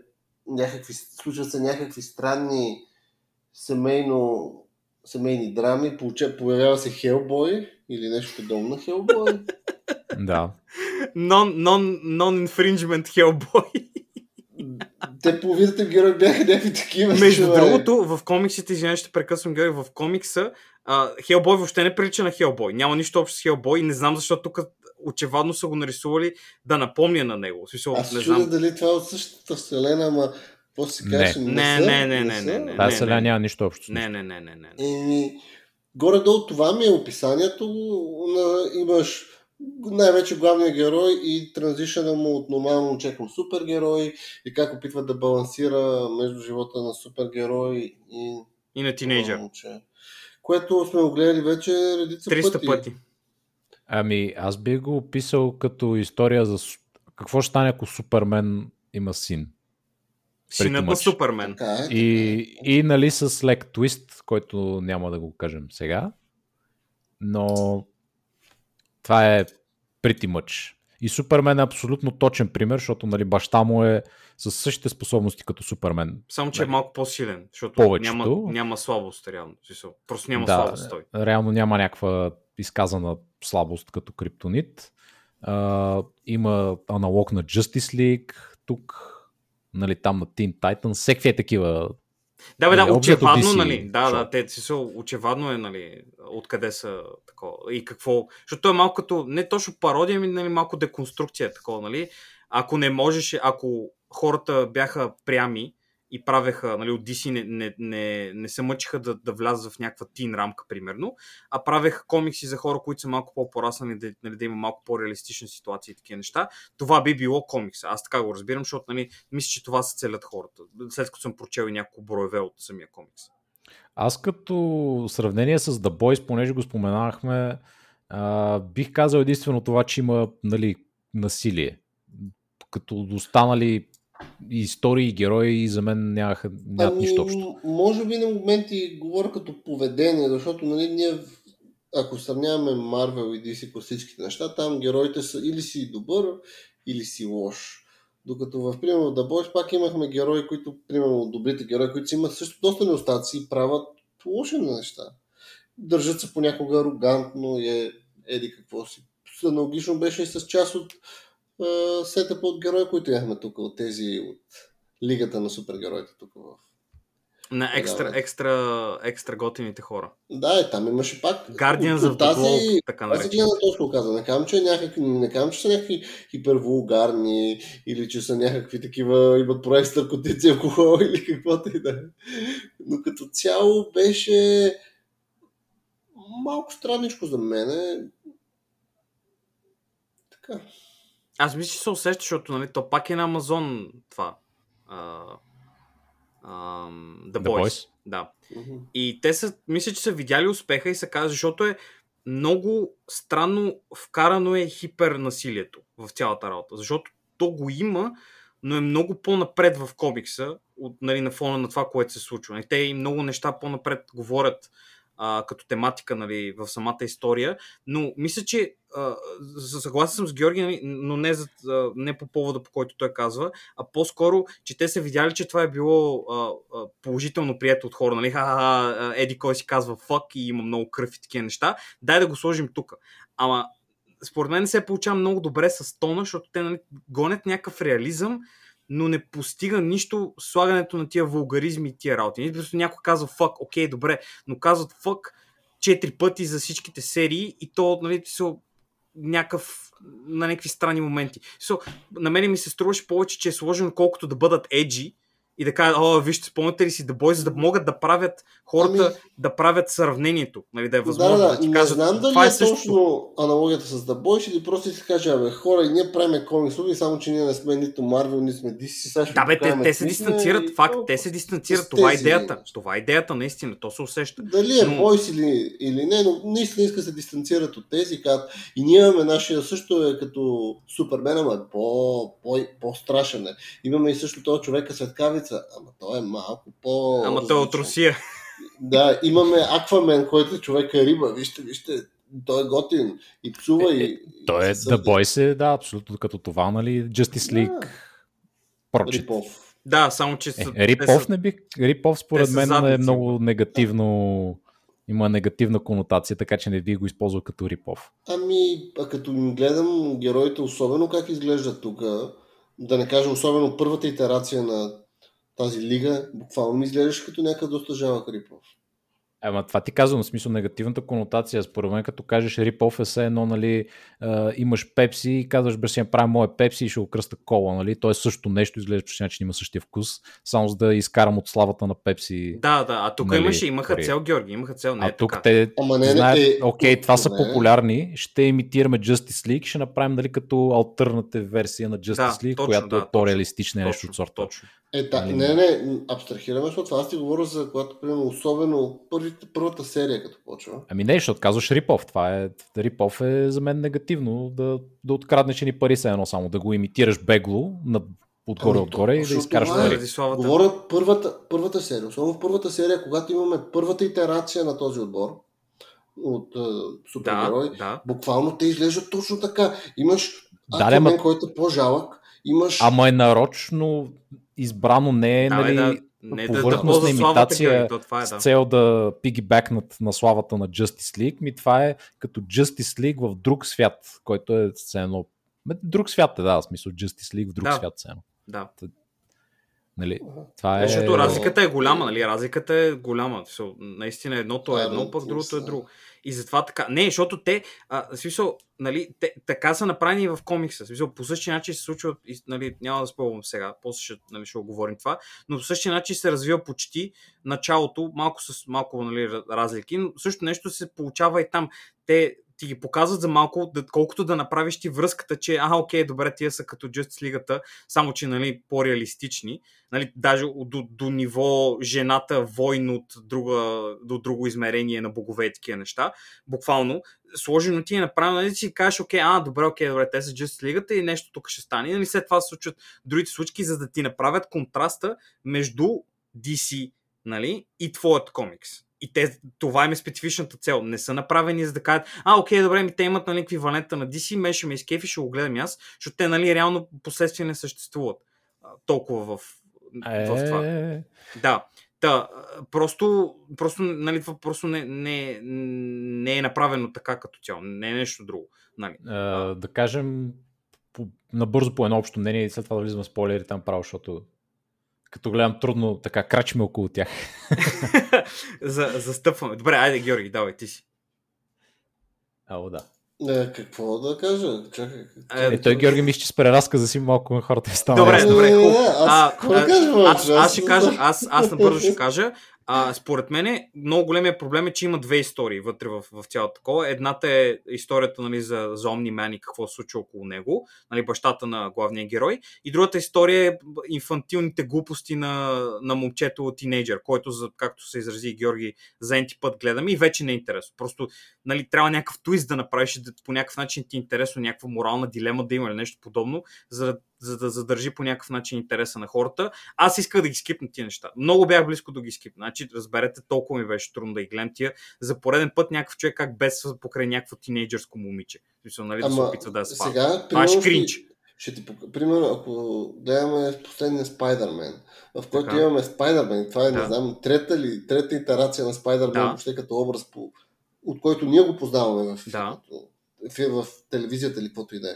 някакви, случват се някакви странни семейно, семейни драми, получа, появява се Хелбой или нещо подобно на Хелбой. Да. Non, non, non-infringement Hellboy. Те половината герои бяха някакви такива. Между човек. другото, в комиксите, извинявай, ще прекъсвам Георги, в комикса Хелбой въобще не прилича на Хелбой. Няма нищо общо с Хелбой и не знам защо тук очевадно са го нарисували да напомня на него. Смисъл, Аз не знам. дали това е от същата вселена, ама какво си Не. кажеш? Не, не, не, не, са? не, не. Тази селя няма нищо общо. Не, не, не, не, не. не. Еми, горе-долу това ми е описанието. На, имаш най-вече главния герой и транзишъна му от нормално момче към супергерой и как опитва да балансира между живота на супергерой и И на тинейджър. момче. Което сме го гледали вече редица 300 пъти. пъти. Ами, аз бих го описал като история за какво ще стане, ако Супермен има син. Синът на much. Супермен. Е, И, е. и нали с лек твист, който няма да го кажем сега, но това е pretty much. И Супермен е абсолютно точен пример, защото нали, баща му е с същите способности като Супермен. Само, че е Нали. малко по-силен, защото Повечето. няма, няма слабост, реално. Просто няма да, слабост той. реално няма някаква изказана слабост като криптонит. А, има аналог на Justice League тук, нали, там на Teen Titans, всеки е такива. Да, бе, да, обзето очевадно, DC нали, да, шоу. да, те си са, очевадно е, нали, откъде са такова и какво, защото то е малко като, не точно пародия, ми, нали, малко деконструкция, такова, нали, ако не можеше, ако хората бяха прями и правеха, нали, от DC не, не, не, не се мъчиха да, да влязат в някаква тин рамка, примерно, а правеха комикси за хора, които са малко по-пораснали, да, нали, да има малко по-реалистична ситуация и такива неща, това би било комикс. Аз така го разбирам, защото, нали, мисля, че това се целят хората, след като съм прочел и няколко броеве от самия комикс. Аз като сравнение с The Boys, понеже го споменахме, а, бих казал единствено това, че има нали, насилие. Като останали истории и герои за мен нямаха, нямат Ами, нищо общо. Може би на моменти говоря като поведение, защото нали, ние, ако сравняваме Marvel и DC по всичките неща, там героите са или си добър, или си лош. Докато в примерно The Boys пак имахме герои, които, примерно добрите герои, които си имат също доста неостатъци и правят лоши неща. Държат се понякога арогантно и е, еди какво си. Аналогично беше и с част от сетъпа от герои, които имахме тук, от тези от лигата на супергероите тук в На екстра, Да. екстра, екстра готините хора. Да, и там имаше пак. Guardians of от the Globe, така Аз наречено. гледам точно каза. Не казвам, че, е някакви, не казвам, че са някакви хипервулгарни или че са някакви такива, имат проект наркотици, алкохол или каквото и да е. Но като цяло беше малко странничко за мен. Така. Аз мисля, че се усеща, защото нали, то пак е на Амазон това. А, ам, The, The Boys. Boys. Да. Мгм. И те са, мисля, че са видяли успеха и са казали, защото е много странно вкарано е хипернасилието в цялата работа, защото то го има, но е много по-напред в комикса, от, нали, на фона на това, което се случва. Нали, те и много неща по-напред говорят а, като тематика нали, в самата история, но мисля, че а, съгласен съм с Георги, нали, но не, за, не по повода, по който той казва, а по-скоро, че те са видяли, че това е било а, положително прието от хора. Нали? Ха-ха, Еди кой си казва фък и има много кръв и такива неща. Дай да го сложим тук. Ама според мен се получава много добре с тона, защото те нали, гонят някакъв реализъм, но не постига нищо слагането на тия вулгаризми и тия работи. Просто някой казва фък, окей, добре, но казват фък четири пъти за всичките серии и то, нали, са някакъв, на някакви странни моменти. So, на мен ми се струваше повече, че е сложено колкото да бъдат еджи, и да кажат, о, вижте, спомняте ли си The Boys, за да могат да правят хората ами... да правят сравнението, нали, да е възможно да, да, да ти не кажат. знам дали това е, е също. точно аналогията с The Boys или просто си каже, абе, хора, и ние правим комиксови, само че ние не сме нито Marvel, нито сме DC. Сега Да, бе, те, те се дистанцират, и факт, те се дистанцират, това е идеята. Това е идеята, наистина, то се усеща. Дали е Но- Бойс или, или не, но наистина иска да се дистанцират от тези, казват, и ние имаме нашия също е като Супермен, ама е по, по, по-страшен е. Имаме и също този човека светкавица, ама той е малко по... Ама той е от. Русия. Да, имаме Аквамен, който е човека е риба, вижте, вижте, той е готин и псува Е, и... Той е и се The сърди. Boys е, да, абсолютно като това, нали, Justice League. Да, Прочит. Рипов. Да, само че са, Е, Рипов са- не би, Рипов според мен е задници, много негативно, има негативна конотация, така че не би го използвал като Рипов. Ами, а като им гледам героите, особено как изглеждат тук, да не кажа особено първата итерация на тази лига, буквално ми изглеждаш като някакъв доста жалък Рипов. Ама това ти казвам, в смисъл негативната конотация. Според мен, като кажеш Рипов е все едно, нали, а, имаш пепси и казваш, бе, си направя моя пепси и ще го кръста кола, нали? То е също нещо, изглежда, че начин има същия вкус, само за да изкарам от славата на пепси. Да, да, а тук Нали, имаше, имаха цел, Георги, имаха цел, не а е тук така. те Ама не, не, знаят, е, окей, това са не. популярни, ще имитираме Justice League, ще направим нали, като альтернатив версия на Justice Да, League, точно, която да, е по-реалистична нещо от Точно, сорта. Е, да, Нали? не, не, абстрахираме, защото това аз ти говоря за когато, примерно, особено първите, първата серия, като почва. Ами не, защото казваш Рипов. Това е, Рипов е за мен негативно да, да откраднеш ни пари се едно само, да го имитираш бегло над, отгоре, Ами, отгоре и да изкараш това е. пари. Заради славата. Говоря първата, първата серия, особено в първата серия, когато имаме първата итерация на този отбор от uh, супергерой, Да, да. буквално те изглеждат точно така. Имаш да, Аквамен, ма- който е по-жалък, имаш... Ама е нарочно избрано, не е Да, нали, да, не да, да повърхностна ползва славата, имитация то това е, с да. цел да пигибекнат на славата на Justice League. Ми това е като Justice League в друг свят, който е. Ме, Друг свят е, да, в смисъл Justice League в друг Да. свят едно. Да. Нали, това е... Защото разликата е голяма, нали? Разликата е голяма. Наистина едното е е едно, пък другото е друго. И затова така. Не, защото те, а, смисъл, нали, те, така са направени и в комикса. Смисъл, по същия начин се случва, и, нали, няма да спомням сега, после ще, нали, ще го говорим това, но по същия начин се развива почти началото, малко с малко нали, ра- разлики, но също нещо се получава и там. Те ти ги показват за малко, да, колкото да направиш ти връзката, че а, окей, добре, тия са като Justice Лигата, само че нали, по-реалистични. Нали, даже до, до ниво жената войн от, друга, до друго измерение на богове и такива неща. Буквално, сложено ти е направено, нали, си кажеш, окей, а, добре, окей, добре, те са Justice Лигата и нещо тук ще стане. Нали, след това се случват другите случки, за да ти направят контраста между DC нали, и твоят комикс. И те, това им е специфичната цел. Не са направени за да кажат, а, окей, добре, ми те имат нали, еквивалента на DC, ме ще ме изкефи, ще го гледам аз, защото те, нали, реално последствия не съществуват а, толкова в, в това. Е, Да. Та, просто, просто, нали, това просто не, не, не е направено така като цяло. Не е нещо друго. Нали. а, да кажем по, набързо по едно общо мнение и след това да влизаме в спойлери там право, защото като гледам трудно така крачме около тях. За, застъпваме. Добре, айде, Георги, давай, ти си. Ало, да. Е, какво да кажа? Чакай. Е, Е, той Георги мисля, че с преразказа си малко на хората е стана. Добре, ясно. добре, Не, хубаво. не, Аз, А, какво да а, кажа, аз, аз ще кажа, аз, аз набързо ще кажа. А, според мен, много големия проблем е, че има две истории вътре в, в цялото такова. Едната е историята нали, за, за Omni-Man и какво се случва около него, нали, бащата на главния герой. И другата история е инфантилните глупости на, на момчето тинейджър, който, за, както се изрази Георги, за енти път гледаме и вече не е интересно. Просто нали, трябва някакъв твист да направиш, да, по някакъв начин ти е интересно, някаква морална дилема да има или нещо подобно, за да за да задържи по някакъв начин интереса на хората. Аз исках да ги скипна тия неща. Много бях близко да ги скипна. Значи, разберете, толкова ми беше трудно да ги гледам тия. За пореден път някакъв човек как без покрай някакво тинейджърско момиче. Смисъл, нали, да се опитва да се Сега, Това е кринч. Ще ти, примерно, ако гледаме последния Спайдермен, в който така. имаме Спайдермен, това е, да. не знам, трета ли, трета итерация на Спайдермен, да. въобще като образ, по, от който ние го познаваме в, да. в, в телевизията или каквото и да е.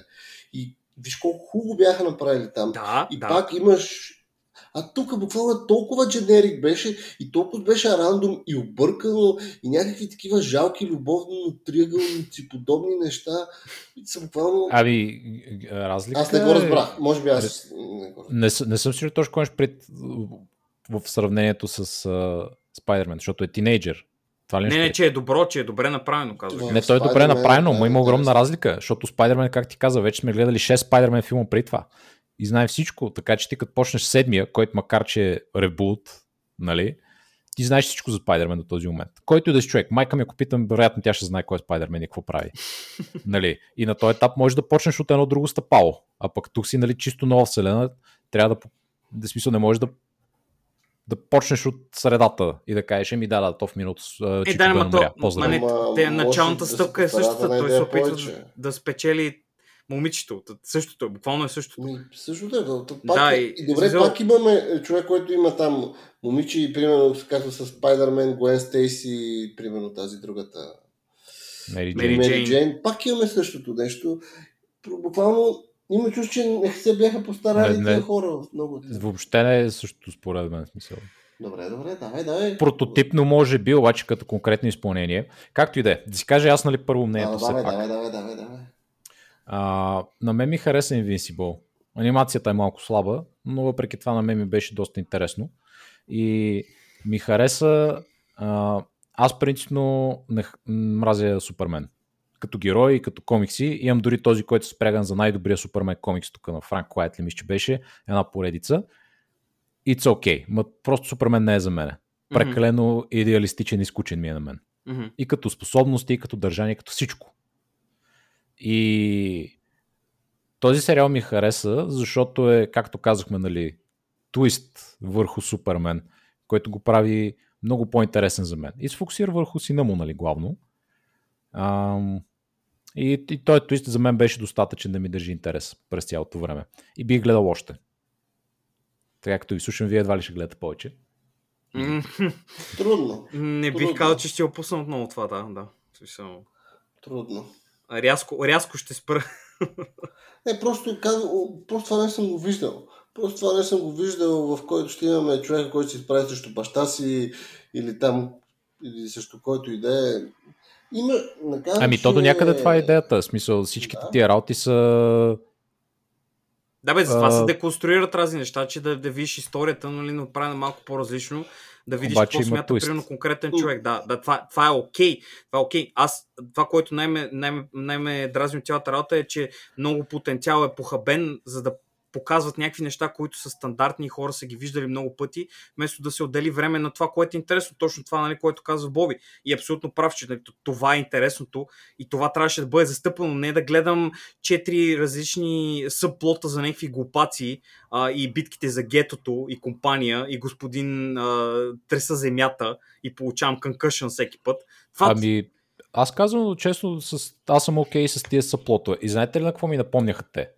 И Виж колко хубаво бяха направили там. Да, и да. пак имаш а тук буквално толкова дженерик беше и толкова беше рандом и объркано и някакви такива жалки любовно триъгълници, подобни неща. Са буквално... Ами, разлика... Аз не го разбрах. Може би аз... Не, не, не съм сигурен точно кой пред в сравнението с uh, Spider-Man, защото е тинейджър. Това ли не, не, че е добро, че е добре направено, казваш. Не, той е добре направено, но има огромна разлика, защото Спайдермен, как ти каза, вече сме гледали 6 Спайдермен филма преди това. И знаем всичко, така че ти като почнеш седмия, който макар че е ребут, нали, ти знаеш всичко за Спайдермен до този момент. Който и да си човек, майка ми ако питам, вероятно тя ще знае кой е Спайдермен и какво прави. нали? И на този етап можеш да почнеш от едно друго стъпало. А пък тук си нали, чисто нова вселена, трябва да, да смисъл не можеш да да почнеш от средата и да кажеш, ми да, да, то в минуто е, да, ма, то, ма, не, те, началната стъпка е същата. Той се опитва да, да спечели момичето. Същото е, буквално е същото. Ми, същото е. Да, пак, да, и, и добре, зел... пак имаме човек, който има там момиче и примерно, както с Spider-Man, Гуен Стейси, примерно тази другата. Мери Джейн. Мери Джейн. Пак имаме същото нещо. Буквално има чувство, че не се бяха постарали тези хора в много. Въобще не е също според мен смисъл. Добре, добре, давай, давай. Прототипно може би, обаче като конкретно изпълнение. Както и да е. Да си кажа аз нали първо мнението. Да, давай, давай, давай, давай, давай. А, на мен ми хареса Invincible. Анимацията е малко слаба, но въпреки това на мен ми беше доста интересно. И ми хареса... А, аз принципно не мразя Супермен като герой и като комикси. Имам дори този, който е спряган за най-добрия Супермен комикс тук на Франк Уайт, ли мисля, че беше една поредица. It's okay. Ма просто Супермен не е за мен. Прекалено mm-hmm. идеалистичен и скучен ми е на мен. Mm-hmm. И като способности, и като държание, като всичко. И този сериал ми хареса, защото е, както казахме, нали, твист върху Супермен, който го прави много по-интересен за мен. И се фокусира върху сина му, нали, главно. Ам, и, и той твист за мен беше достатъчен да ми държи интерес през цялото време. И бих гледал още. Така като ви слушам, вие едва ли ще гледате повече. Трудно. Не бих казал, че ще опусна отново това, да. да. Трудно. Рязко, рязко ще спра. Не, просто, казвам, просто това не съм го виждал. Просто това не съм го виждал, в който ще имаме човека, който се изправи срещу баща си или там, или срещу който и да е. Има, накажа, ами то до някъде това е идеята. В смисъл всичките да. тия работи са да, бе, затова а... се деконструират разни неща, че да, да видиш историята, нали, направена малко по-различно, да видиш Обаче какво смята, примерно, конкретен човек. Да, да това, това е окей. Okay. Това е окей. Okay. Аз, това, което най-ме, най-ме, най-ме дразни от цялата работа е, че много потенциал е похабен, за да показват някакви неща, които са стандартни и хора са ги виждали много пъти, вместо да се отдели време на това, което е интересно. Точно това, нали, което казва Боби. И е абсолютно прав, че нали, това е интересното и това трябваше да бъде застъпено. Не да гледам четири различни събплота за някакви глупаци а, и битките за гетото и компания и господин а, треса земята и получавам конкъшън всеки път. Това... Ами, аз казвам честно, с... аз съм окей okay с тия съплота. И знаете ли на какво ми напомняха те?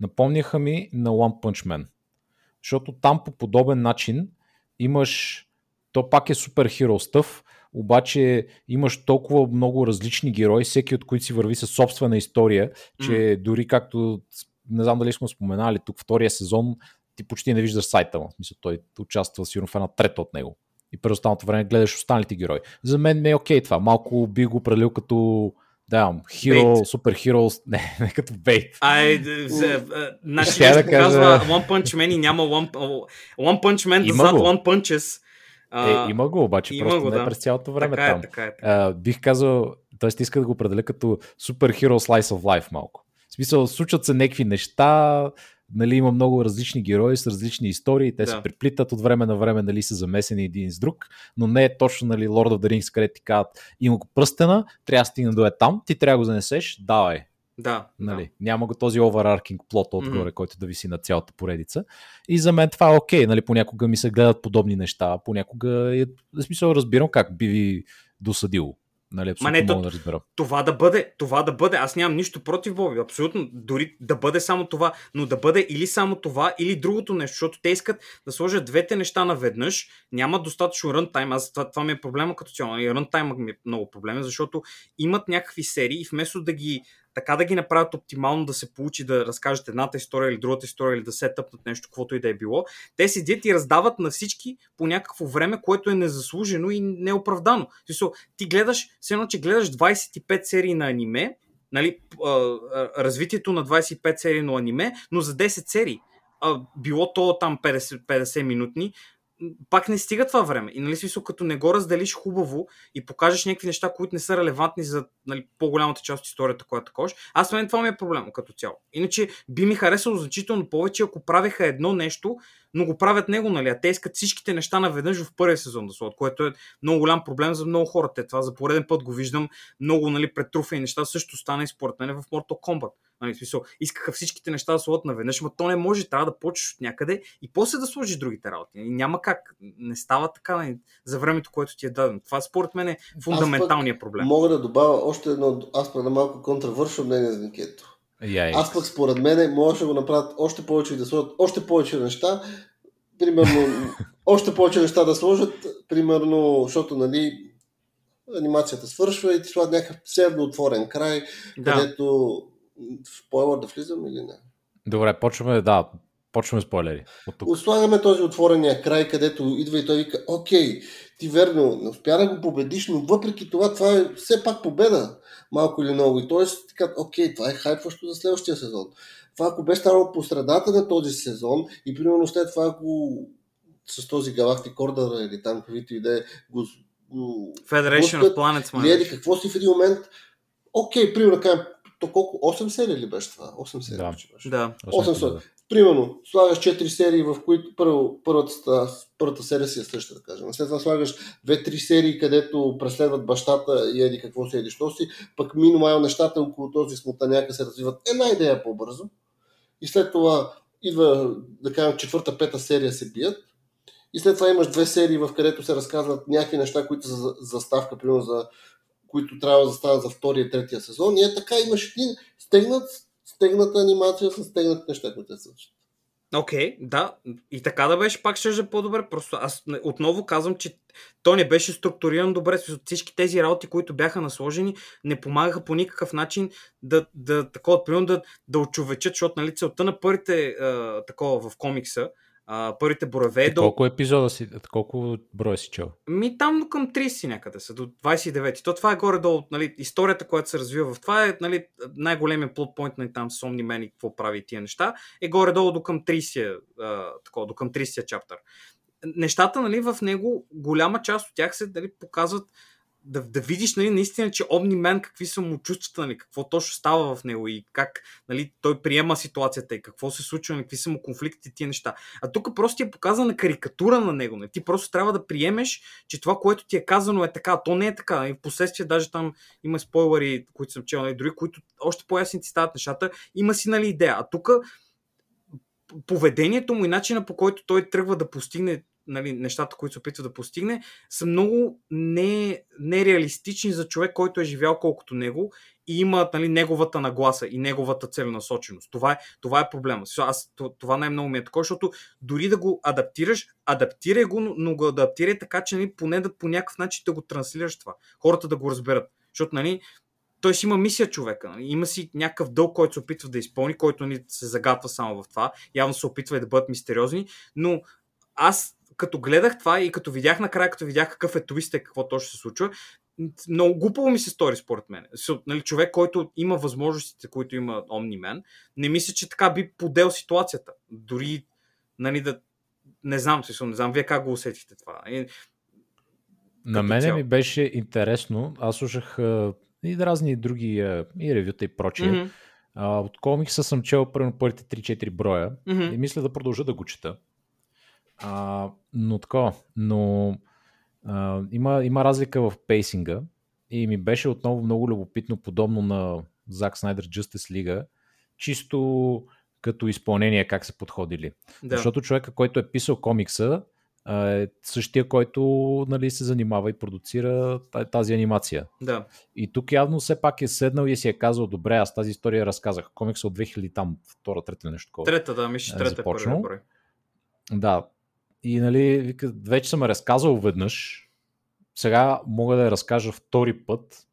Напомняха ми на One Punch Man. Защото там по подобен начин имаш, то пак е супер хиро стъв, обаче имаш толкова много различни герои, всеки от които си върви със собствена история, че mm. дори както, не знам дали сме споменали, тук втория сезон ти почти не виждаш сайта му. Мисля, той участва сигурно в една трета от него. И през останалото време гледаш останалите герои. За мен не е окей okay това. Малко би го определил като да, хиро, супер хиро, не, не като бейт. Ай, значи да казва One Punch Man и няма One, One Punch Man does not One Punches. Е, има го, обаче има просто го, не да. през цялото време така там. е, така е. Така. А, бих казал, т.е. иска да го определя като Superhero Slice of Life малко. В смисъл, случват се някакви неща, нали, има много различни герои с различни истории, те Да. се приплитат от време на време, нали, са замесени един с друг, но не е точно, нали, Lord of the Rings, където ти казват, има го пръстена, трябва да стигне до е там, ти трябва да го занесеш, давай, Да, Нали, да. Няма го този overarching плот отгоре, Мгм. който да виси на цялата поредица. И за мен това е окей. Нали, понякога ми се гледат подобни неща, понякога е, в смисъл разбирам как би ви досадило. Нали, абсолютно не, то- да разбера. Това да бъде, това да бъде, аз нямам нищо против Боби, абсолютно, дори да бъде само това, но да бъде или само това, или другото нещо, защото те искат да сложат двете неща наведнъж, няма достатъчно рънтайм, аз това, това ми е проблема като цяло, и рънтайма ми е много проблемен, защото имат някакви серии и вместо да ги така да ги направят оптимално да се получи да разкажат едната история или другата история или да се тъпнат нещо, каквото и да е било, те седят и раздават на всички по някакво време, което е незаслужено и неоправдано. Ти гледаш, все едно, че гледаш 25 серии на аниме, нали, развитието на 25 серии на аниме, но за 10 серии. Било то там 50, 50 минутни, пак не стига това време. И нали смисъл, като не го разделиш хубаво и покажеш някакви неща, които не са релевантни за нали, по-голямата част от историята, която такова. Аз мен това ми е проблема като цяло. Иначе би ми харесало значително повече, ако правеха едно нещо, но го правят него, нали? А те искат всичките неща наведнъж в първия сезон да сложат, което е много голям проблем за много хора. Те това за пореден път го виждам. Много нали, претруфени неща също стана и според мен в Mortal Kombat. Нали, смисъл, искаха всичките неща да сложат наведнъж, но то не може, трябва да почнеш от някъде и после да сложиш другите работи. И няма как. Не става така нали, за времето, което ти е дадено. Това според мен е фундаменталният проблем. Мога да добавя още едно, аз преда малко контравършно мнение за Никето. Яй. Аз пък според мен може да го направят още повече и да сложат още повече неща. Примерно, още повече неща да сложат, примерно, защото, нали, анимацията свършва и ти слагат някакъв псевдо отворен край, Да. където спойлер да влизам или не? Добре, почваме, да, почваме спойлери. От тук. Слагаме този отворения край, където идва и той вика, окей, ти верно, не успя да го победиш, но въпреки това, това е все пак победа, малко или много. И т.е. казват, окей, това е хайпващо за следващия сезон. Това ако бе станало по средата на този сезон и примерно след това ако с този Galactic Order или там каквито и да е, го, го Federation of Planets, или май. еди какво си в един момент, окей, примерно то колко, 8 серии ли беше това? 8 серии Да. беше. Да. 800. Примерно, слагаш 4 серии, в които първо, първата, първата серия си е същата, да кажем. След това слагаш 2-3 серии, където преследват бащата и еди какво си, еди що си. Пък минимал нещата около този смутаняка се развиват една идея по-бързо. И след това идва, да кажем, четвърта, пета серия се бият. И след това имаш две серии, в където се разказват някакви неща, които са за заставка, примерно за които трябва да станат за втория и третия сезон. И е така, имаш един стегнат, стегната анимация с стегнати неща, които се случват. Окей, okay, да. И така да беше, пак ще е по-добре. Просто аз отново казвам, че то не беше структуриран добре. Всички тези работи, които бяха насложени, не помагаха по никакъв начин да, да такова, примерно, да, да очовечат, защото нали, целта на първите а, такова в комикса, а, първите бораве е да Колко епизода си, колко броя си чел? Ми там до към 30 някъде са, до 29. То това е горе-долу, нали, историята, която се развива в това е нали, най-големият плот point на там с Omni-Man и какво прави тия неща, е горе-долу до към 30, а, такова, до към 30 чаптър. Нещата, нали, в него, голяма част от тях се нали, показват да, да видиш нали, наистина, че Omni-Man какви са му чувствата, нали, какво точно става в него и как нали, той приема ситуацията и какво се случва, нали, какви са му конфликтите и тия неща. А тук просто ти е показана карикатура на него. Нали. Ти просто трябва да приемеш, че това, което ти е казано е така, а то не е така. Нали. Впоследствие даже там има спойлери, които съм чел, нали, дори които още по-ясни ти стават нещата. Има си нали, идея. А тук поведението му и начина по който той тръгва да постигне нали, нещата, които се опитва да постигне, са много не, нереалистични за човек, който е живял колкото него и има нали, неговата нагласа и неговата целенасоченост. Това е, това е проблема. Аз, това най-много ми е такова, защото дори да го адаптираш, адаптирай го, но го адаптирай така, че нали, поне да по някакъв начин да го транслираш това. Хората да го разберат. Защото нали, той си има мисия човека. Нали? Има си някакъв дълг, който се опитва да изпълни, който ни се загатва само в това. Явно се опитва и да бъдат мистериозни, но аз като гледах това и като видях накрая, като видях какъв е твист и какво точно се случва, много глупаво ми се стори според мен. Нали, човек, който има възможностите, които има Omni-Man, не мисля, че така би подел ситуацията. Дори, нали, да... Не знам, смисъл, не знам вие как го усетихте това. И, На мене ми беше интересно. Аз слушах а, и разни други а, и ревюта и прочие. Mm-hmm. А, от комикса съм чел първо първите 3-4 броя mm-hmm. и мисля да продължа да го чета. А, но така, но а, има, има разлика в пейсинга и ми беше отново много любопитно, подобно на Зак Снайдер Justice League, чисто като изпълнение как са подходили. Да. Защото човека, който е писал комикса, е същия, който нали, се занимава и продуцира тази анимация. Да. И тук явно все пак е седнал и си е казал, добре, аз тази история разказах. Комикса от 2000 там, втора, трета нещо такова. Трета, да, мисля, трета е брой. Да. И нали, вика, вече съм разказал веднъж, сега мога да я разкажа втори път,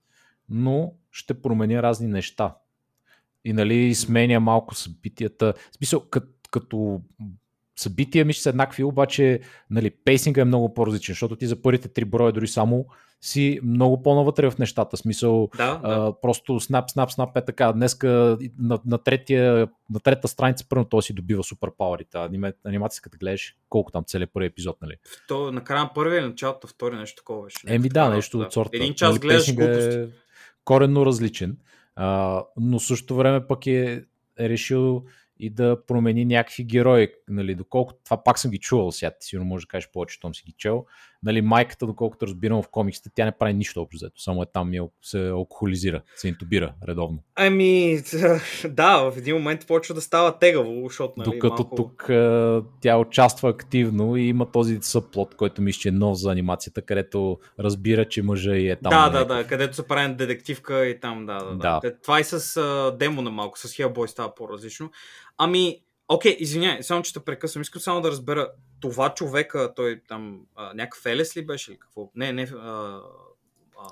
но ще променя разни неща. И нали, сменя малко събитията. В смисъл, като, като събития ми ще са еднакви, обаче нали, пейсинга е много по-различен, защото ти за първите три броя дори само си много по-навътре в нещата. Смисъл, да, а, да. просто снап, снап, снап е така. Днеска на, на, третия, на трета страница първо той си добива супер пауърите. Анимация, като гледаш колко там целият първи епизод, нали? То, накрая на първия началото втори нещо такова беше. Еми да, нещо да. от сорта. Един час нали, гледаш глупости. Е коренно различен. А, но също време пък е, е решил и да промени някакви герои. Нали, доколко това пак съм ги чувал сега, ти сигурно може да кажеш повече, том си ги чел. Нали, майката, доколкото разбирам в комиксите, тя не прави нищо общо взето. Само е там и се алкохолизира, се интубира редовно. Ами, да, в един момент почва да става тегаво, защото нали, Докато малко... тук тя участва активно и има този съплот, който мисля, че е нов за анимацията, където разбира, че мъжа и е там. Да, да, да, където се прави детективка и там, да, да. да. да. Това и с демона малко, с Hellboy става по-различно. Ами, окей, okay, извиняй, само че те прекъсвам. Искам само да разбера, това човека, той там, а, някакъв Елес ли беше или какво? Не, не, а,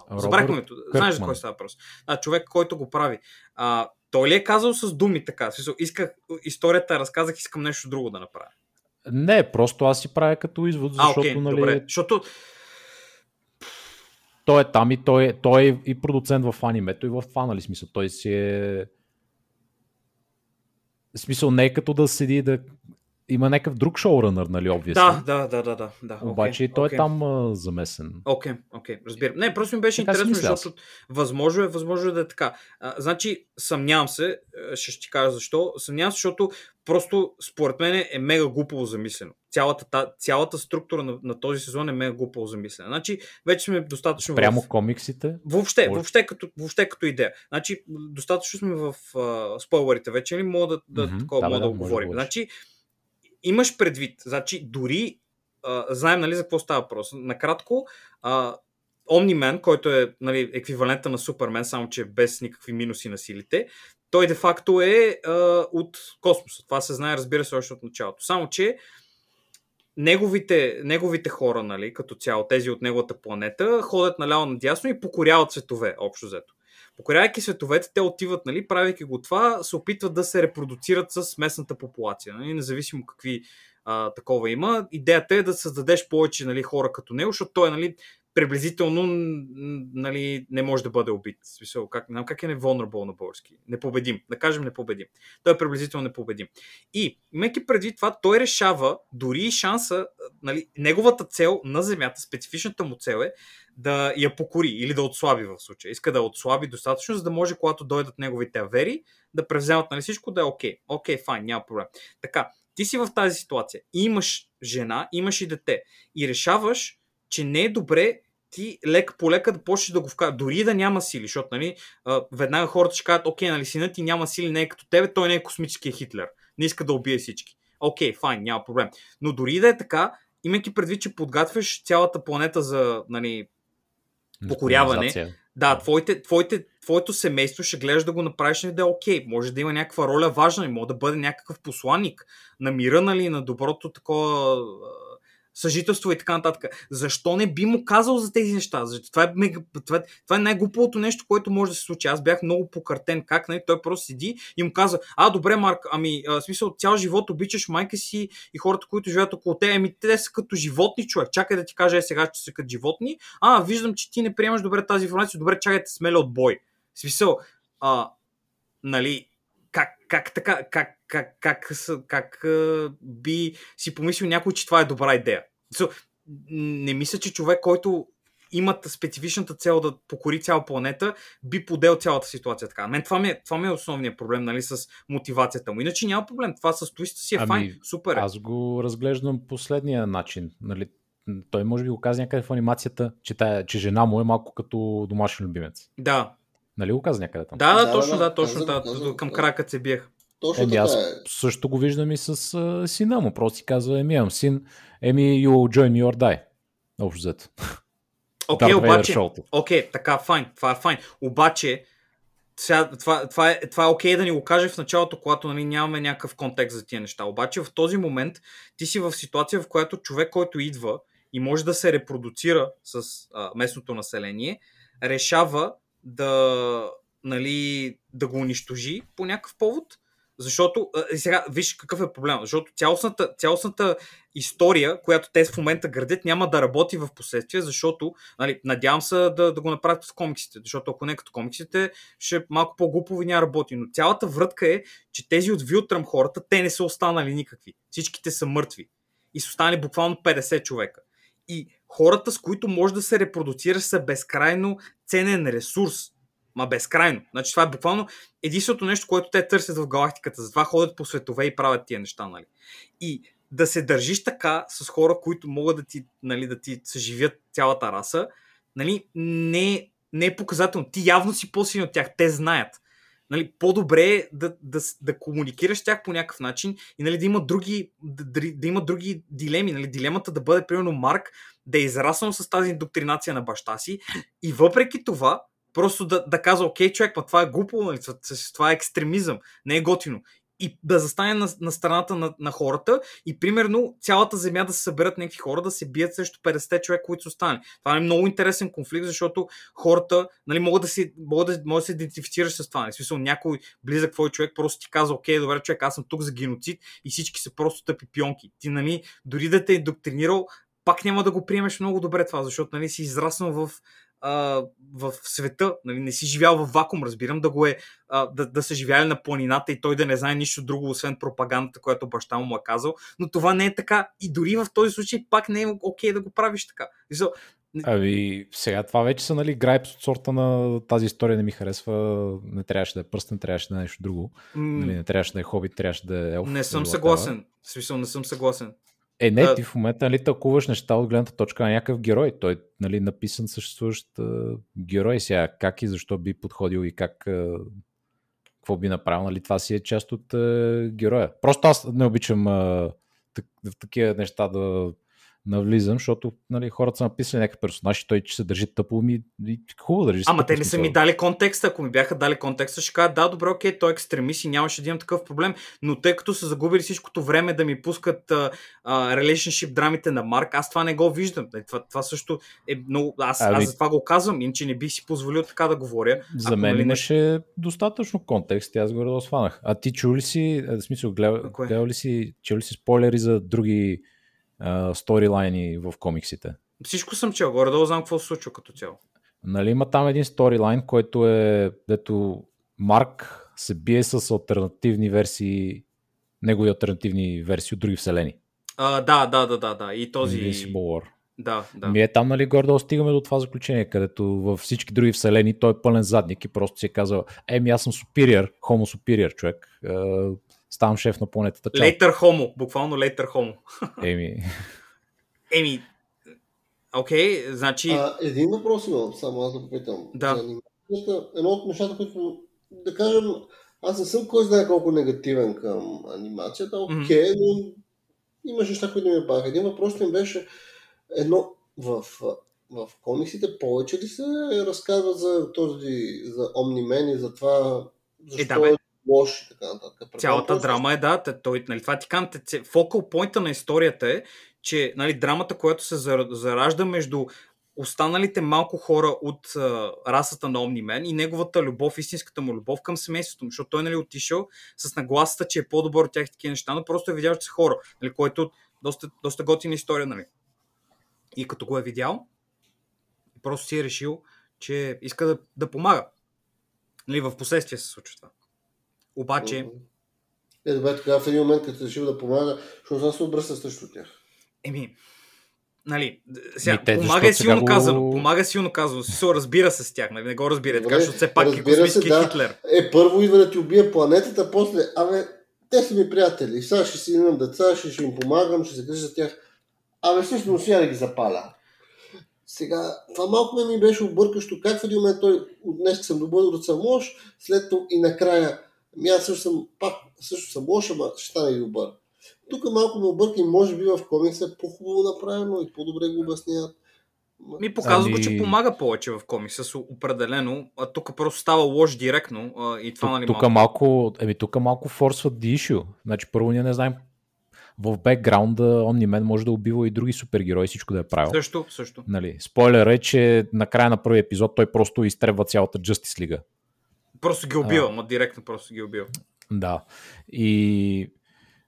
а, забрахме Знаеш за кой става въпрос? А, човек, който го прави. А, той ли е казал с думи така? Исках, историята разказах, искам нещо друго да направя. Не, просто аз си правя като извод, защото, а, okay, нали... Добре. Защото той е там и той е, той е и продуцент в анимето и в това, нали смисъл. Той си е в смисъл не е като да седи да има някакъв друг шоуранър, нали, obviously. Да, да, да, да, да. Обаче okay, той okay. е там а, замесен. Окей, okay, окей, okay, разбирам. Не, просто ми беше така интересно, защото възможно е, възможно е да е така. А, значи, съмнявам се, ще, ще ти кажа защо. Съмнявам се, защото просто според мен е мега глупаво замислено. Цялата, та, цялата структура на, на този сезон е мега глупаво замислена. Значи, вече сме достатъчно. Прямо в... комиксите? Въобще, въобще като, въобще като идея. Значи, достатъчно сме в uh, спойлерите вече, ли нали? мога да, да, mm-hmm, такова, да, мога да, да, да говорим. Да значи, имаш предвид, значи дори а, знаем нали, за какво става въпрос. Накратко, а, Omni-Man, който е нали, еквивалента на Супермен, само че без никакви минуси на силите, той де-факто е а, от космоса. Това се знае, разбира се, още от началото. Само, че неговите, неговите хора, нали, като цяло, тези от неговата планета, ходят наляво надясно и покоряват светове, общо взето. Покорявайки световете, те отиват, нали, правейки го това, се опитват да се репродуцират с местната популация, нали, независимо какви а, такова има. Идеята е да създадеш повече нали, хора като него, защото той нали, приблизително нали, не може да бъде убит. Смисъл, как, не знам как е неволнерабъл на български. Непобедим. Да кажем непобедим. Той е приблизително непобедим. И, имайки преди това, той решава дори и шанса, нали, неговата цел на Земята, специфичната му цел е да я покори или да отслаби в случая. Иска да отслаби достатъчно, за да може, когато дойдат неговите авери, да превземат нали, всичко, да е окей. Окей, файн, няма проблем. Така, ти си в тази ситуация. Имаш жена, имаш и дете. И решаваш, че не е добре ти лека по лека да почнеш да го вкара, дори да няма сили, защото нали, веднага хората ще кажат, окей, нали, синът ти няма сили, не е като тебе, той не е космическия Хитлер, не иска да убие всички. Окей, файн, няма проблем. Но дори да е така, имайки предвид, че подготвяш цялата планета за нали, покоряване, да, твоите, твоите, твоето семейство ще гледаш да го направиш да е окей. Може да има някаква роля важна и може да бъде някакъв посланник на мира, нали, на доброто такова съжителство и така нататък. Защо не би му казал за тези неща? Защо? Това е, мега, това, е, това е най-глупавото нещо, което може да се случи. Аз бях много покъртен как, нали? той просто седи и му каза, а, добре, Марк, ами, а, смисъл, цял живот обичаш майка си и хората, които живеят около те, ами те са като животни, човек. Чакай да ти кажа е сега, че са като животни. А, виждам, че ти не приемаш добре тази информация, добре, чакайте смеля от бой. Смисъл, а, нали, как, как така, как, как, как, как, би си помислил някой, че това е добра идея. Не мисля, че човек, който имат специфичната цел да покори цяла планета, би подел цялата ситуация така. Мен това ми е, това ми е основният проблем, нали, с мотивацията му. Иначе няма проблем. Това с твиста си е ами, файн. Супер. Е. Аз го разглеждам последния начин. Нали, той може би го каза някъде в анимацията, че, тая, че жена му е малко като домашен любимец. Да. Нали го каза някъде там? Да, да, да точно, да, да точно. Да, да, към кракът се биех. Точно еми, аз е. също го виждам и с а, сина му. Просто си казва, еми, имам син, еми, you join me or die. Общо взето. Окей, okay, обаче, окей, okay, така, файн, това е файн. Обаче, сега, това, това, е, това е окей okay да ни го каже в началото, когато нали, нямаме някакъв контекст за тия неща. Обаче в този момент ти си в ситуация, в която човек, който идва и може да се репродуцира с а, местното население, решава да, нали, да го унищожи по някакъв повод. Защото, а, сега, виж какъв е проблем. Защото цялостната, цялостната история, която те в момента градят, няма да работи в последствие, защото, нали, надявам се да, да го направят в комиксите, защото ако не като комиксите, ще малко по-глупово и няма работи. Но цялата врътка е, че тези от Вилтрам хората, те не са останали никакви. Всичките са мъртви. И са останали буквално 50 човека. И хората, с които може да се репродуцираш, са безкрайно ценен ресурс. Ма безкрайно. Значи това е буквално единственото нещо, което те търсят в галактиката. Затова ходят по светове и правят тия неща. Нали? И да се държиш така с хора, които могат да ти, нали, да ти съживят цялата раса, нали, не, не е показателно. Ти явно си по-силен от тях. Те знаят. Нали, по-добре е да, да, да комуникираш тях по някакъв начин и нали, да, има други, да, да има други дилеми. Нали, дилемата да бъде, примерно, Марк да е израснал с тази индоктринация на баща си и въпреки това просто да, да казва, окей, човек, па това е глупо, нали, това е екстремизъм, не е готино и да застане на, на страната на, на хората и примерно цялата земя да се съберат някакви хора да се бият срещу 50 човека, които са останали. Това е много интересен конфликт, защото хората нали, могат, да си, могат, да, могат да се идентифицираш с това. В смисъл, някой близък твой човек просто ти казва, окей, добре, човек, аз съм тук за геноцид и всички са просто тъпи пионки. Ти, нали, дори да те е доктринирал, пак няма да го приемеш много добре това, защото нали, си израснал в а, в света, нали, не си живял в вакуум, разбирам да го е, а, да, да са живяли на планината и той да не знае нищо друго, освен пропагандата, която баща му е казал, но това не е така и дори в този случай пак не е окей okay да го правиш така. Ами, сега това вече са, нали, грайпс от сорта на тази история не ми харесва, не трябваше да е пръстен, трябваше да е нещо друго. Mm. Нали, не трябваше да е хобит, трябваше да е елф. Не съм съгласен. В смисъл, не съм съгласен. Е, не, ти в момента нали, тълкуваш неща от гледната точка на някакъв герой. Той нали, написан съществуващ uh, герой сега. Как и защо би подходил и как uh, какво би направил. Нали, това си е част от uh, героя. Просто аз не обичам uh, такива неща да навлизам, защото нали, хората са написали някакъв персонаж и той че се държи тъпо ми и хубаво държи Ама те не са ми дали контекста. Ако ми бяха дали контекста, ще кажа да, добре, окей, той е екстремист и нямаше да имам такъв проблем. Но тъй като са загубили всичкото време да ми пускат relationship драмите на Марк, аз това не го виждам. Нали, това, това също е много... Аз, ами... аз за това го казвам, иначе не бих си позволил така да говоря. За ако, мен нали, имаше достатъчно контекст и аз го да А ти чули си, в смисъл, гледал, гледал ли си, чули ли си спойлери за други сторилайни в комиксите. Всичко съм чел, горе-долу знам какво се случва като цяло. Нали има там един сторилайн, който е, дето Марк се бие с альтернативни версии, негови альтернативни версии от други вселени. А, да, да, да, да, да. И този... Invincible War. Да, да. Ми е там, нали, гордо стигаме до това заключение, където във всички други вселени той е пълен задник и просто си е казал, еми аз съм superior, homo superior човек ставам шеф на планетата. Лейтър хомо, буквално лейтър хомо. Еми. Еми, окей, okay, значи... А, един въпрос имам, само аз да попитам. Да. Едно от нещата, които, да кажем, аз не съм кой знае колко негативен към анимацията, окей, okay, mm-hmm. но имаше неща, които ми баха. Един въпрос ми беше едно в, в комиксите повече ли се разказва за този, за Омнимен и за това, защо е, да, бе лош и така нататък. Цялата драма е, да, той, нали, това ти казвам, фокал поинта на историята е, че нали, драмата, която се заражда между останалите малко хора от а, расата на Омнимен и неговата любов, истинската му любов към семейството му, защото той нали, отишъл с нагласата, че е по-добър от тях такива неща, но просто е видял, че са хора, нали, което е доста, доста готина история. Нали. И като го е видял, просто си е решил, че иска да, да помага. Нали, в последствие се случва това. Обаче... Е, добре, тогава в един момент, като решил да помага, защото аз се обръща срещу тях. Еми, Нали, сега, Ми, те, помага е силно сега го- казано. Помага е силно казано. Смисъл, разбира се с тях. Нали, не го разбира. Така, защото все пак е се, космически да. Хитлер. Е, първо идва да ти убие планетата, после, абе, те са ми приятели, сега ще си имам деца, ще, ще им помагам, ще се грижа за тях. Абе, всъщност сега да ги запаля. Сега, това малко ме ми беше объркащо, как в един момент той, днес съм добър, да съм лош, след това и накрая, ами аз също съм, пак, също съм лош, ама ще стана и добър. Тук малко ме обърка и може би в комикса е по-хубаво направено и по-добре го обясняват. Ми показва го, Ами- че помага повече в комикса, с определено. А тук просто става лош директно. А, и това, нали, Тук малко. малко, еми тук малко форсват the issue. Значи първо ние не знаем в бекграунда Omni-Man може да убива и други супергерои, всичко да е правил. Също, също. Нали, спойлер е, че на края на първи епизод той просто изтребва цялата Justice League. Просто ги убива, ма директно просто ги убива. Да. И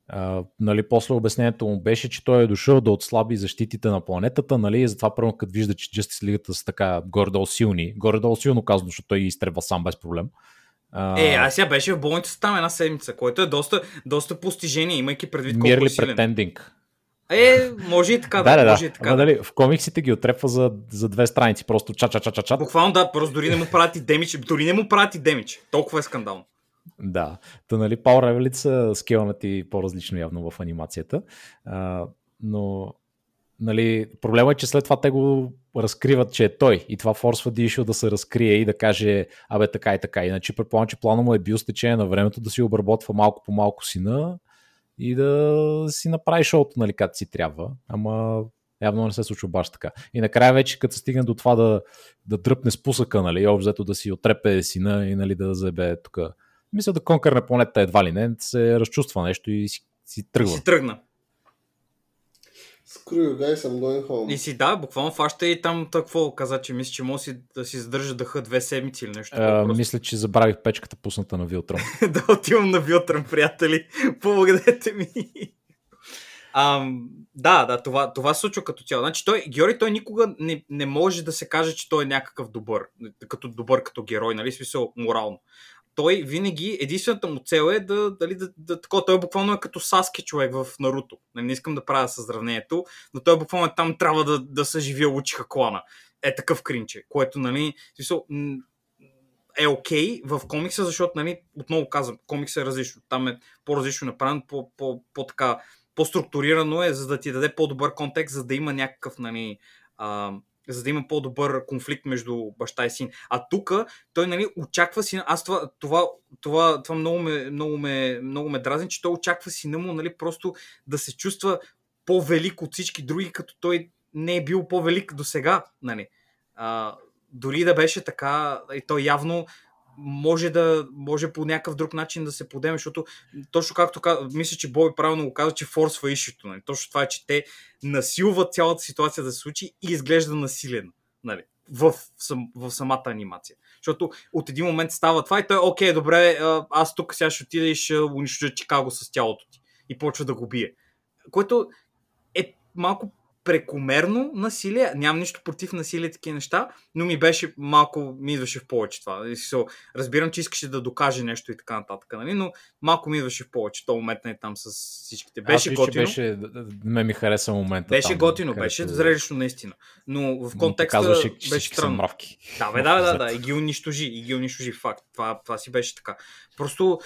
а, нали, после обяснението му беше, че той е дошъл да отслаби защитите на планетата, нали, и затова първо като вижда, че Justice League са така горе-долу силни, горе-долу силно казано, защото той изтребва сам без проблем. А, Е, а сега беше в болницата там една седмица, което е доста, доста постижение, имайки предвид колко Merely е силен. pretending. Е, може и така, Да, да, да, може да. и така. Ама, да. дали, в комиксите ги отрепва за, за две страници, просто ча ча ча ча ча Буквално да, просто дори не му правят и демидж, дори не му правят и демидж. Толкова е скандално. Да. Та, нали, Power Level са скелнати по-различно явно в анимацията. А, но нали, проблема е, че след това те го разкриват, че е той. И това форсва Дишо да се разкрие и да каже, абе така и така. Иначе предполагам, че плана му е бил с течение на времето да си обработва малко по малко сина и да си направи шоуто, нали, както си трябва. Ама явно не се случва баш така. И накрая вече, като стигне до това да, да дръпне спусъка, нали, взето да си отрепе сина и нали, да заебе тук. Мисля да конкърне планета едва ли не, се разчувства нещо и си, си тръгва. си тръгна. Screw you guys, I'm going home. И си да, буквално фаща и там какво каза, че мисля, че може си, да си задържа дъха две седмици или нещо. А, просто. мисля, че забравих печката пусната на Вилтрон. да отивам на Вилтрън, приятели. Помогнете ми. Ам, да, да, това, това се случва като цяло. Значи той, Георги, той никога не, не може да се каже, че той е някакъв добър. Като добър като герой, нали? Смисъл, морално. Той винаги, единствената му цел е да, дали, да, да такова, той буквално е като Саски човек в Наруто. Нали, Не искам да правя създравнението, но той буквално е там трябва да, да съживя Учиха клана. Е такъв кринче, което, нали, смисъл, е окей okay в комикса, защото, нали, отново казвам, комикса е различно. Там е по-различно направен, по, по, по така, по-структурирано е, за да ти даде по-добър контекст, за да има някакъв, нали, а, за да има по-добър конфликт между баща и син. А тук той нали, очаква сина. Аз това, това, това, това много, ме, много, ме, много ме дразни, че той очаква сина му нали, просто да се чувства по-велик от всички други, като той не е бил по-велик до сега. Нали. А, дори да беше така, и той явно може да може по някакъв друг начин да се подеме, защото точно както мисля, че Бой правилно го каза, че форсва ишито. Нали. Точно това е, че те насилват цялата ситуация да се случи и изглежда насилено. Нали в, сам, в самата анимация. Защото от един момент става това и той, окей, добре, аз тук сега ще отида и ще унищожа Чикаго с тялото ти. И почва да го бие. Което е малко прекомерно насилие. Нямам нищо против насилие такива неща, но ми беше малко, ми идваше в повече това. И разбирам, че искаше да докаже нещо и така нататък, нали? но малко ми идваше в повече. То момент не там с всичките. Беше Аз готино. Беше, ме ми хареса момента. Беше там, готино, където- беше зрелищно наистина. Но в контекста Показваше, че беше странно. мравки. Да, бе, да, да, да, и ги унищожи, и ги унищожи, факт. Това, това си беше така. Просто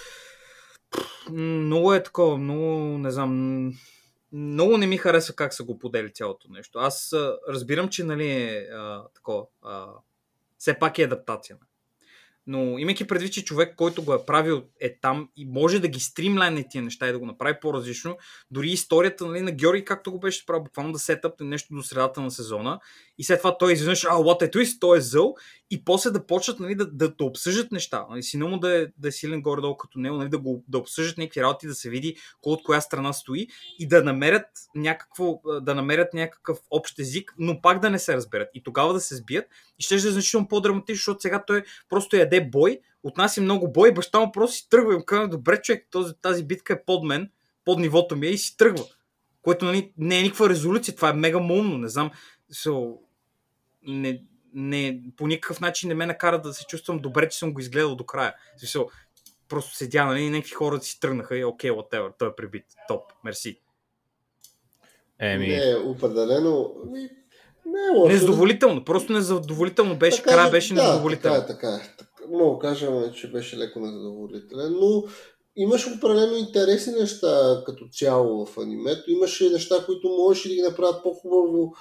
много е такова, много, не знам, много не ми хареса как са го подели цялото нещо. Аз разбирам, че нали е такова, все пак е адаптация. Но имайки предвид, че човек, който го е правил е там и може да ги стримлайне тия неща и да го направи по-различно, дори историята нали, на Георги, както го беше правил, буквално да сетъпне нещо до средата на сезона и след това той изведнъж, а, what е twist, той е зъл и после да почнат нали, да, да, да обсъждат неща. Нали, сина му да е, да е силен горе-долу като него, нали, да, го, да обсъждат някакви работи, да се види кой от коя страна стои и да намерят, някакво, да намерят някакъв общ език, но пак да не се разберат. И тогава да се сбият и ще е значително по-драматично, защото сега той просто яде бой, отнася много бой, баща му просто си тръгва и му казва, добре човек, този, тази битка е под мен, под нивото ми е и си тръгва. Което нали, не е никаква резолюция, това е мега умно, не знам. So, не, не, по никакъв начин не ме накара да се чувствам добре, че съм го изгледал до края. Смисъл, просто седя, нали, някакви хора си тръгнаха и окей, whatever, той е прибит. Топ, мерси. Еми, Не, определено. Не е лошо. Незадоволително. Просто незадоволително беше. Така, Края беше да, незадоволително. Така е, така е. Да кажем, че беше леко незадоволителен, но имаше определено интересни неща като цяло в анимето. Имаше неща, които можеше да ги направят по-хубаво,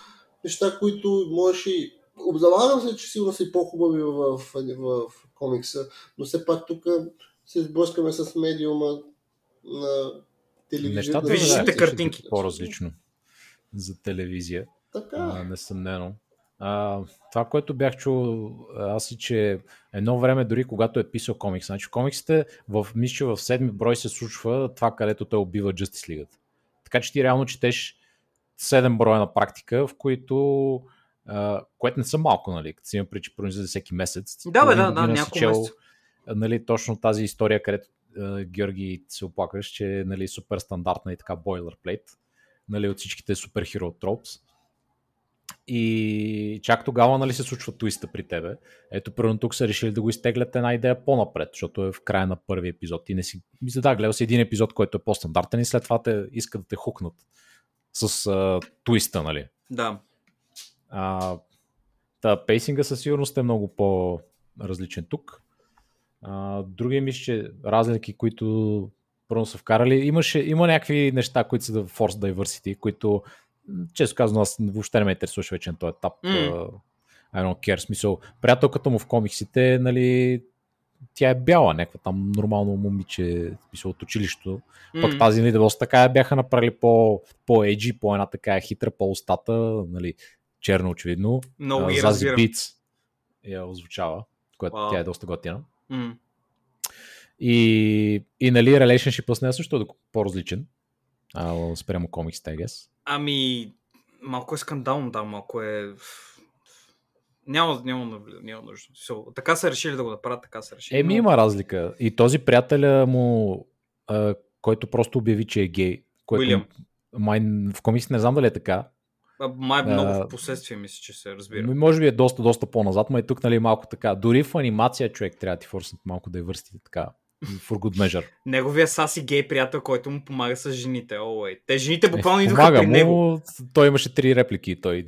неща, които можеше... Обзалагам се, че сигурно са и по-хубави в, в, в комикса, но все пак тук се сблъскаме с медиума на телевизия. нещата Виждате картинки. по-различно за телевизия. Така. А, несъмнено. А, това, което бях чул аз и че едно време, дори когато е писал комикс, значи комиксите, в, мисля, че в седми брой се случва това, където той убива Justice League. Така че ти реално четеш 7 броя на практика, в които което не са малко, нали, като си има причи произлиза всеки месец. Да, бе, да, да, няколко чел, месеца. а, Нали, точно тази история, където Георги се оплакваш, че нали, супер стандартна и така бойлерплейт нали, от всичките супер тропс. И чак тогава нали, се случва твиста при тебе. Ето, първо тук са решили да го изтеглят една идея по-напред, защото е в края на първи епизод. Ти не си... Мисля, да, гледал си един епизод, който е по-стандартен и след това те искат да те хукнат с а, твиста, нали. Да. А, та, пейсинга със сигурност е много по-различен тук. А, други мисля, че разлики, които първо са вкарали, имаше, има някакви неща, които са да Force Diversity, които често казвам, аз въобще не ме интересуваше вече на този етап. Mm. I don't care, смисъл. Приятелката му в комиксите, нали, тя е бяла, някаква там нормално момиче, смисъл от училището. Пък М. тази доста така бяха направили по, по-еджи, по една така хитра, по-устата, нали, черно очевидно. Много А, ги Зази. Битс я озвучава, което Вау. тя е доста готина. М. И, и нали, relationship с нея също е по-различен. А, спрямо комиксите, I guess. Ами, малко е скандално, да, малко е... Няма, няма, няма, няма нужда. So, така са решили да го направят, така са решили. Еми има разлика. И този приятеля му, а, който просто обяви, че е гей, което Уилям. май, в комиксите не знам дали е така. А, Май много А, в последствие мисля, че се разбира. Може би е доста, доста по-назад, но и тук нали, малко така. Дори в анимация човек трябва да ти форснат малко да е върстите така. For good measure. Неговия саси гей приятел, който му помага с жените. О, е. Те жените буквално Е, идваха помага при него. му, той имаше три реплики. Той.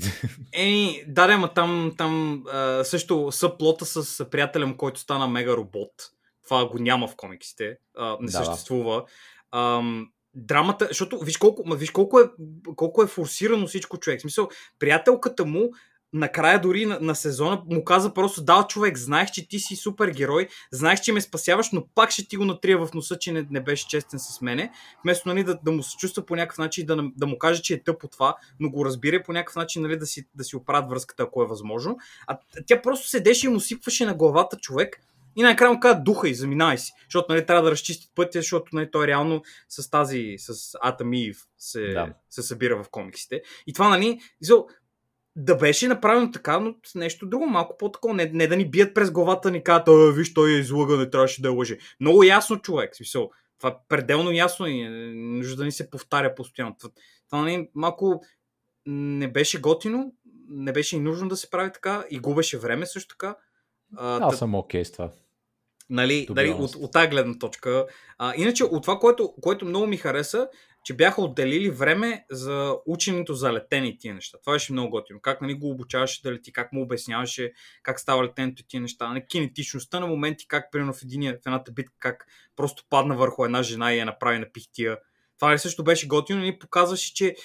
Еми, да, да, ма там, там а, също съплота с приятеля му, който стана мега робот. Това го няма в комиксите. А, не Да, съществува. Ам, драмата, защото виж колко, ма, виж колко е, колко е форсирано всичко човек. В смисъл, приятелката му накрая дори на, на сезона му каза просто да, човек, знаех, че ти си супергерой, знаех, че ме спасяваш, но пак ще ти го натрия в носа, че не, не беше честен с мене. Вместо нали, да, да му се чувства по някакъв начин, да, да му каже, че е тъпо това, но го разбира по някакъв начин нали, да, си, да си оправят връзката, ако е възможно. А тя просто седеше и му сипваше на главата човек и накрая му каза духа и заминай си, защото нали, трябва да разчистят пътя, защото нали, той реално с тази, с Атам и Ив се, да. се събира в комиксите. И това, нали, изо, да беше направено така, но с нещо друго, малко по-такова. Не, не да ни бият през главата, ни казват, «А, виж, той е излъга, не трябваше да е лъже. Много ясно, човек. Смисъл, това е пределно ясно и не нужда да ни се повтаря постоянно. Това, това нали, малко не беше готино, не беше и нужно да се прави така и губеше време също така. А, Аз та- съм окей с това. Нали, нали, от, от тази гледна точка. А, иначе, от това, което, което много ми хареса, че бяха отделили време за ученето за и тия неща. Това беше много готино. Как нали, го обучаваше да лети, как му обясняваше как става летенето и тия неща. Нали, кинетичността на моменти, как примерно в, единия, в едната битка, как просто падна върху една жена и я направи на пихтия. Това нали, също беше готино и показваше, че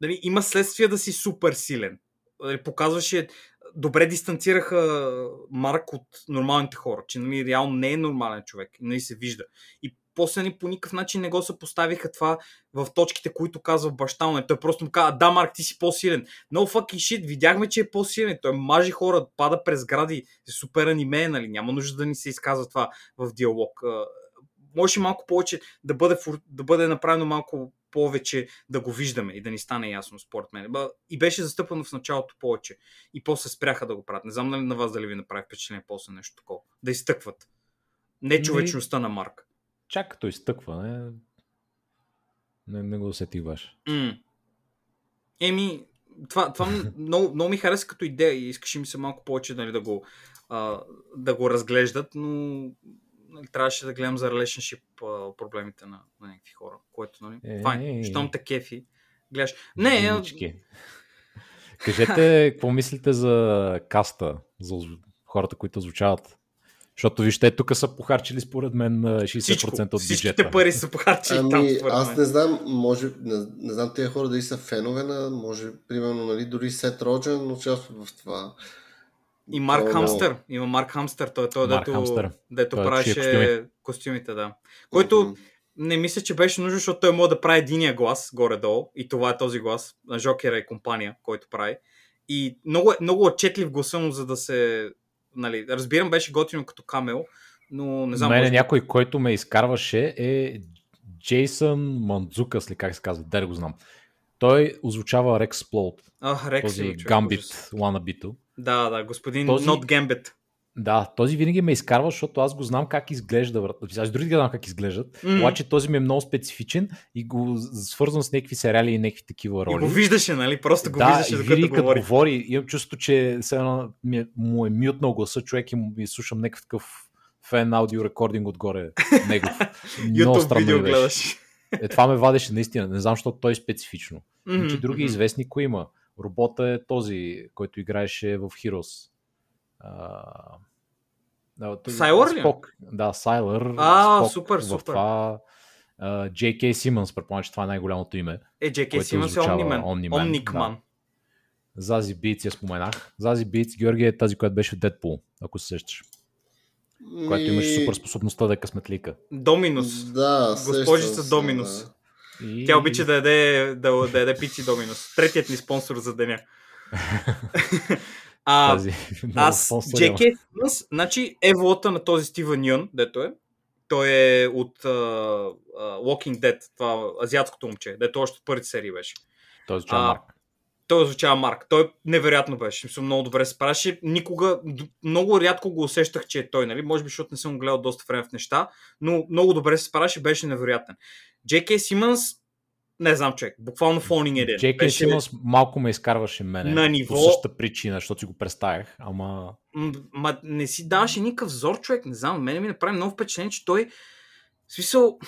нали, има следствие да си супер силен. Нали, показваше добре дистанцираха Марк от нормалните хора, че нали, реално не е нормален човек, нали се вижда. И после ни по никакъв начин не го съпоставиха това в точките, които казва баща му. Той просто му казва, да, Марк, ти си по-силен. No fucking shit, видяхме, че е по-силен. Той мажи хора, пада през гради, е супер аниме, нали? Няма нужда да ни се изказва това в диалог. Може малко повече да бъде, да бъде направено малко повече да го виждаме и да ни стане ясно, според мен. И беше застъпано в началото повече. И после спряха да го правят. Не знам нали на вас дали ви направи впечатление после нещо такова. Да изтъкват. Не човечността на Марк. Чак като изтъкване, не, не го усетих баш. М. Еми, това, това много, много ми хареса като идея и искаше ми се малко повече нали, да, го, а, да го разглеждат, но нали, трябваше да гледам за relationship а, проблемите на, на някакви хора, което, нали, Е, файн, е, е. щом те кефи, гледаш. Не, Умнички. Кажете, какво мислите за каста, за хората, които звучават? Защото вижте, тук са похарчили според мен а, 60% всичко, от всичките бюджета. пари са похарчили там, Ами, според аз не знам, може, не, не знам тези хора дали са фенове на, може, примерно, нали, дори Сет Роджен участва в това. И Марк е Хамстър. Има Марк Хамстър. Той, той Марк дето, Хамстър. дето Той е правеше костюми. костюмите, да. Който Мгм. не мисля, че беше нужно, защото той може да прави единия глас горе-долу. И това е този глас на Жокера и компания, който прави. И много, е- много отчетлив гласа му, за да се... Нали, разбирам, беше готино като камел, но не знам. Мене може някой, който ме изкарваше е Джейсън Мандзукас, ли как се казва, да го знам. Той озвучава Рекс А, Рекс този човек, Гамбит. Ланабито. Да, да, господин Този- Not Gambit. Да, този винаги ме изкарва, защото аз го знам как изглежда. Аз другите знам как изглеждат, Мгм. обаче този ми е много специфичен и го свързвам с някакви сериали и някакви такива И роли. го виждаше, нали? Просто го да, виждаше, и докато винаги като говори. говори, имам чувство, че едно ми е, му е мютнал гласа човек и му и слушам някакъв такъв фен аудио рекординг отгоре негов. Много YouTube странно видео гледаш. Е, това ме вадеше наистина. Не знам, защото той е специфично. Мгм, Иначе други мгм. известни кои има. Робота е този, който играеше в Heroes. Сайлър ли? Спок. Да, Сайлър. А, Спок супер, супер. Това, а, J.K. Симънс, предполагам, че това е най-голямото име. Е, който Симънс е Омнимен. Омникман. да. Зази Битс я споменах. Зази Битс, Георги е тази, която беше в Дедпул, ако се сещаш. Която имаше Ми, супер способността да е късметлика. Доминус. Да, Госпожица Доминус. да. И... Тя обича да яде, да, да яде пици Доминус. Третият ни спонсор за деня. а, Тази, аз. Джеки Симънс, значи еволата на този Стивън Юн, дето е, той е от uh, Walking Dead, това азиатското момче, дето още от първите серии беше. Той звучава А, Марк. Той озвучава Марк. Той невероятно беше. В Смисъл, много добре се справяше. Никога, много рядко го усещах, че е той, нали? Може би, защото не съм гледал доста време в неща, но много добре се справяше, беше невероятен. J.K. Симънс, не знам човек, буквално фонинг един. Джейки беше, Симънс малко ме изкарваше мене. на По ниво- същата причина, защото си го представях. Ама м- ма, не си даваше никакъв взор, човек. Не знам, мене ми направи много впечатление, че той в смисъл,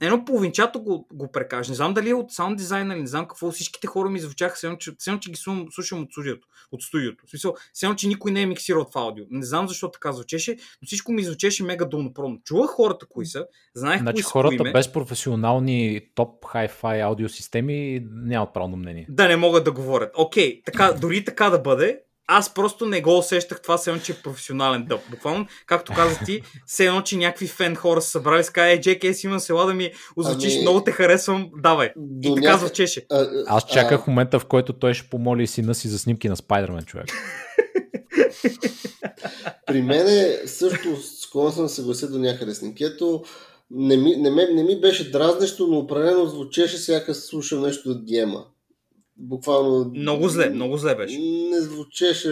едно половинчато го, го прекаже. Не знам дали е от саунд дизайна или не знам какво. Всичките хора ми звучаха, все че, че ги слушам, слушам от студиото. От студиото. В смисъл, все едно, че никой не е миксирал това аудио. Не знам защо така звучеше, но всичко ми звучеше мега долнопродно. Чувах хората кои са, знаех значи кои са хората име, без професионални топ хай-фай аудиосистеми нямат правилно мнение. да не могат да говорят. Окей, така, дори така да бъде, аз просто не го усещах това, все едно, че е професионален дъб. Буквално, както каза ти, все едно, че някакви фен хора са събрали с каза, е, Джеки, си имам села да ми озвучиш, Ами- много те харесвам, давай. До И така няка- звучеше. А, а, Аз чаках а, момента, в който той ще помоли сина си за снимки на Спайдермен, човек. При мен също склонен съм да се съглася до някъде с Никето. Не ми, не, ме, не ми беше дразнещо, но определено звучеше сякаш слушам нещо от Гема. Буквално... Много зле, много зле беше. Не звучеше...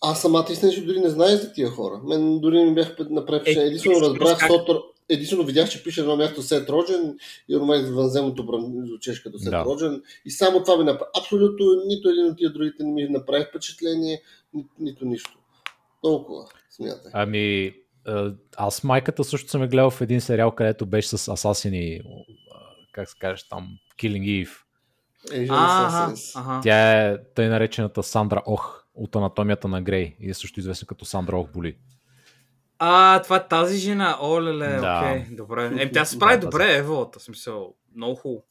Аз самата истина, че дори не знаех за тия хора. Мен дори ми бях направи впечатление. Единствено разбрах как- Сотър, единствено видях, че пише едно място Сет Роджен и извънземното бран- звучеше като Сет Да. Роджен. И само това ми направи. Абсолютно нито един от тия другите не ми направи впечатление, ни, нито нищо. Толкова, смятай. Ами, а, аз майката също съм я гледал в един сериал, където беше с асасини, как се кажеш там, Killing Eve. Asian Ага, Assassins. ага. Тя е тъй наречената Сандра Ох от анатомията на Грей и е също известна като Сандра Ох Боли. А, това е тази жена. О, леле, Да. окей, добре. Е, тя се справи Да, тази. добре, Еволата, в смисъл. Много хубаво.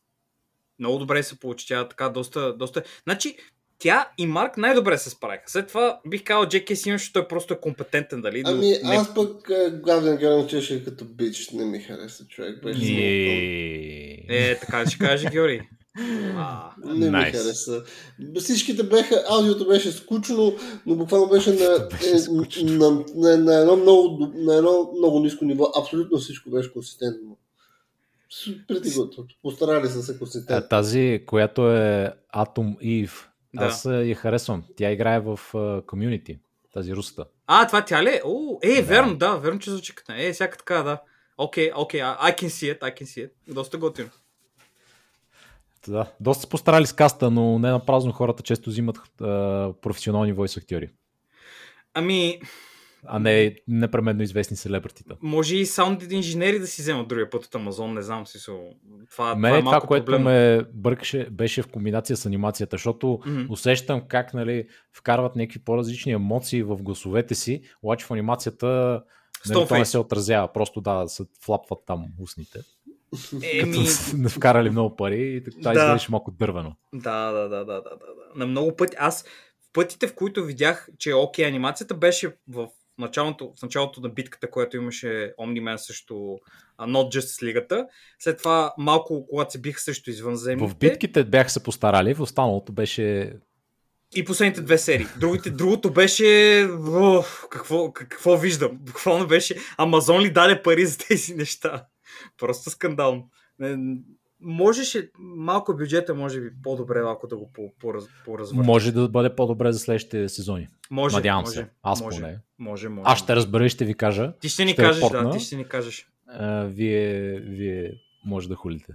Много добре се получи. Тя така доста, доста... Значи, тя и Марк най-добре се справиха. След това бих казал Джеки Симон, защото той просто е компетентен, дали? Ами не... аз пък главен герой чеше като бич, не ми хареса човек. Беше. И... Е, така ще каже Георги. А, Не ми Nice. хареса. Всичките беха, аудиото беше скучно, но буквално беше на, беше е, на, на, на, едно много, на едно много ниско ниво. Абсолютно всичко беше консистентно. Преди. Постарали са се А, консистентно. тази, която е Atom Eve, Да. аз а, я харесвам. Тя играе в Community, тази русата. а, това тя ли е? О, е, Да. верно, да, верно, че звучи. Е, всяка така, да. Окей, окей, I I can see it, I can see it. Доста готино. Да, доста се постарали с каста, но не на празно хората често взимат а, професионални войс актьори. Ами, а не непременно известни селебритита. Може и саунд инженери да си вземат другия път от Амазон, не знам си со. Това, Мен това е това, което проблемно. ме бъркаше, беше в комбинация с анимацията, защото Мгм. усещам как нали, вкарват някакви по-различни емоции в гласовете си, обаче в анимацията нали, Stone то не се отразява, просто да, се флапват там устните. Еми, Като са вкарали много пари и това Да. изглеждаше малко дървено. Да, да, да, да, да, да. На много пъти. Аз в пътите, в които видях, че е окей анимацията, беше в началото, в началото на битката, която имаше Omni-Man срещу а, Not Justice Лигата. След това малко, когато се биха срещу извънземните. В битките бяха се постарали, в останалото беше И последните две серии. Другите, другото беше... Уф, какво, какво виждам? Буквално беше... Амазон ли даде пари за тези неща? Просто скандално. Не, Можеше малко бюджета, може би по-добре, ако да го по- пораз- поразвъртиш. Може да бъде по-добре за следващите сезони. Може, Надявам може, се. Аз може, поне. Може, може. Аз ще разбера и ще ви кажа. Ти ще ни ще кажеш, репортна. да, ти ще ни кажеш. А, вие, вие може да хулите.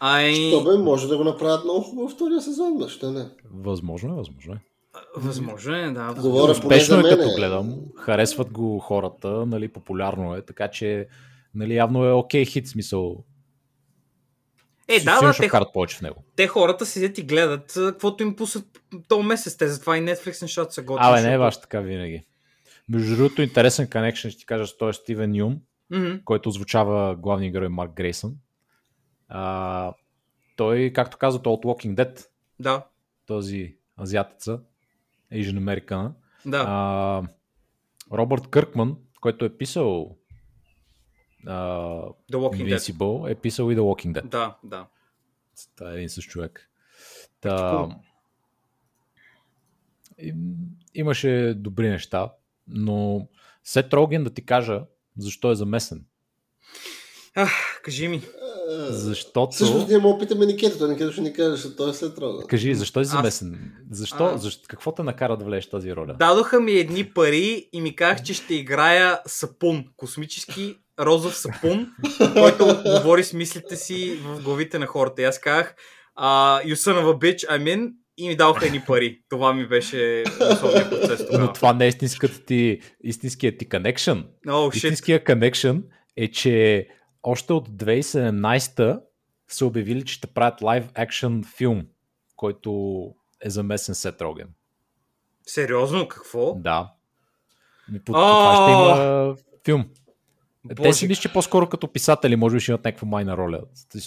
Ай, То бе, може да го направят много хубаво във втория сезон, защо не? Възможно е, възможно е. възможно е, да. Говоря Успешно е като гледам, харесват го хората, нали, популярно е, така че нали, явно е окей хит смисъл. Е, Си- да, да, те, повече в него. те хората седят и гледат каквото им пуснат този месец. Те затова и Netflix нещата са готини. Абе, не е баш така винаги. Между другото, интересен connection ще ти кажа, той е Стивен Юм, Мгм. който озвучава главния герой Марк Грейсън. А, той, както каза, той е от Walking Dead, Да, този азиатеца, Asian American. да. А, Робърт Къркман, който е писал а, The Walking Dead. Е писал и The Walking Dead. Да, да. Та е един същ човек. Та, Cool. им, имаше добри неща, но Сет Роген да ти кажа защо е замесен. Ах, кажи ми. Е, Защото... Всъщност ние му опитаме Никето, той Никето ще ни каже, че той е след рода. Кажи, защо е Аз- замесен? Защо, А. защо, какво те накара да влезеш тази роля? Дадоха ми едни пари и ми казах, че ще играя сапун. Космически розов сапун, който говори с мислите си в главите на хората. И аз казах, uh, you son of a bitch, I'm in, и ми даваха едни пари. Това ми беше основният процес Но тогава. това не е истинската ти, истинският ти connection. Oh, shit. Истинският connection е, че още от 2017 са обявили, че ще правят лайв екшен филм, който е замесен Сет Роген. Сериозно, какво? Да. По, по това ще има филм. Те си мисля, че по-скоро като писатели може би ще имат някаква майна роля.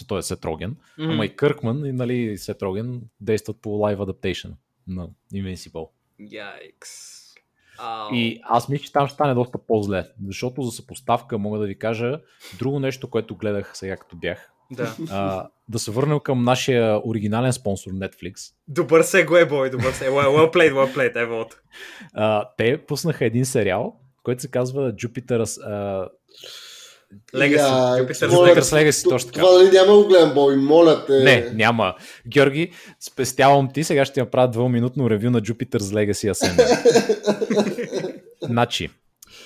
Той е Сет Роген. Мгм. Ама и Къркман и нали, Сет Роген действат по лайв адаптейшн на Invincible. Ау. И аз мисля, че там ще стане доста по-зле, защото за съпоставка мога да ви кажа друго нещо, което гледах сега като бях. Да. А, да се върнем към нашия оригинален спонсор Netflix. Добър сегуе, бой, добър се. Well, well played, well played, ево. от. А, те пуснаха един сериал, който се казва Jupiter's... А, Legacy, Legacy, т- точно така. Това нали няма го гледам, бой, моля те. не, няма. Георги, спестявам ти, сега ще ти направя двуминутно ревю на Jupiter's Legacy Ascending. значи,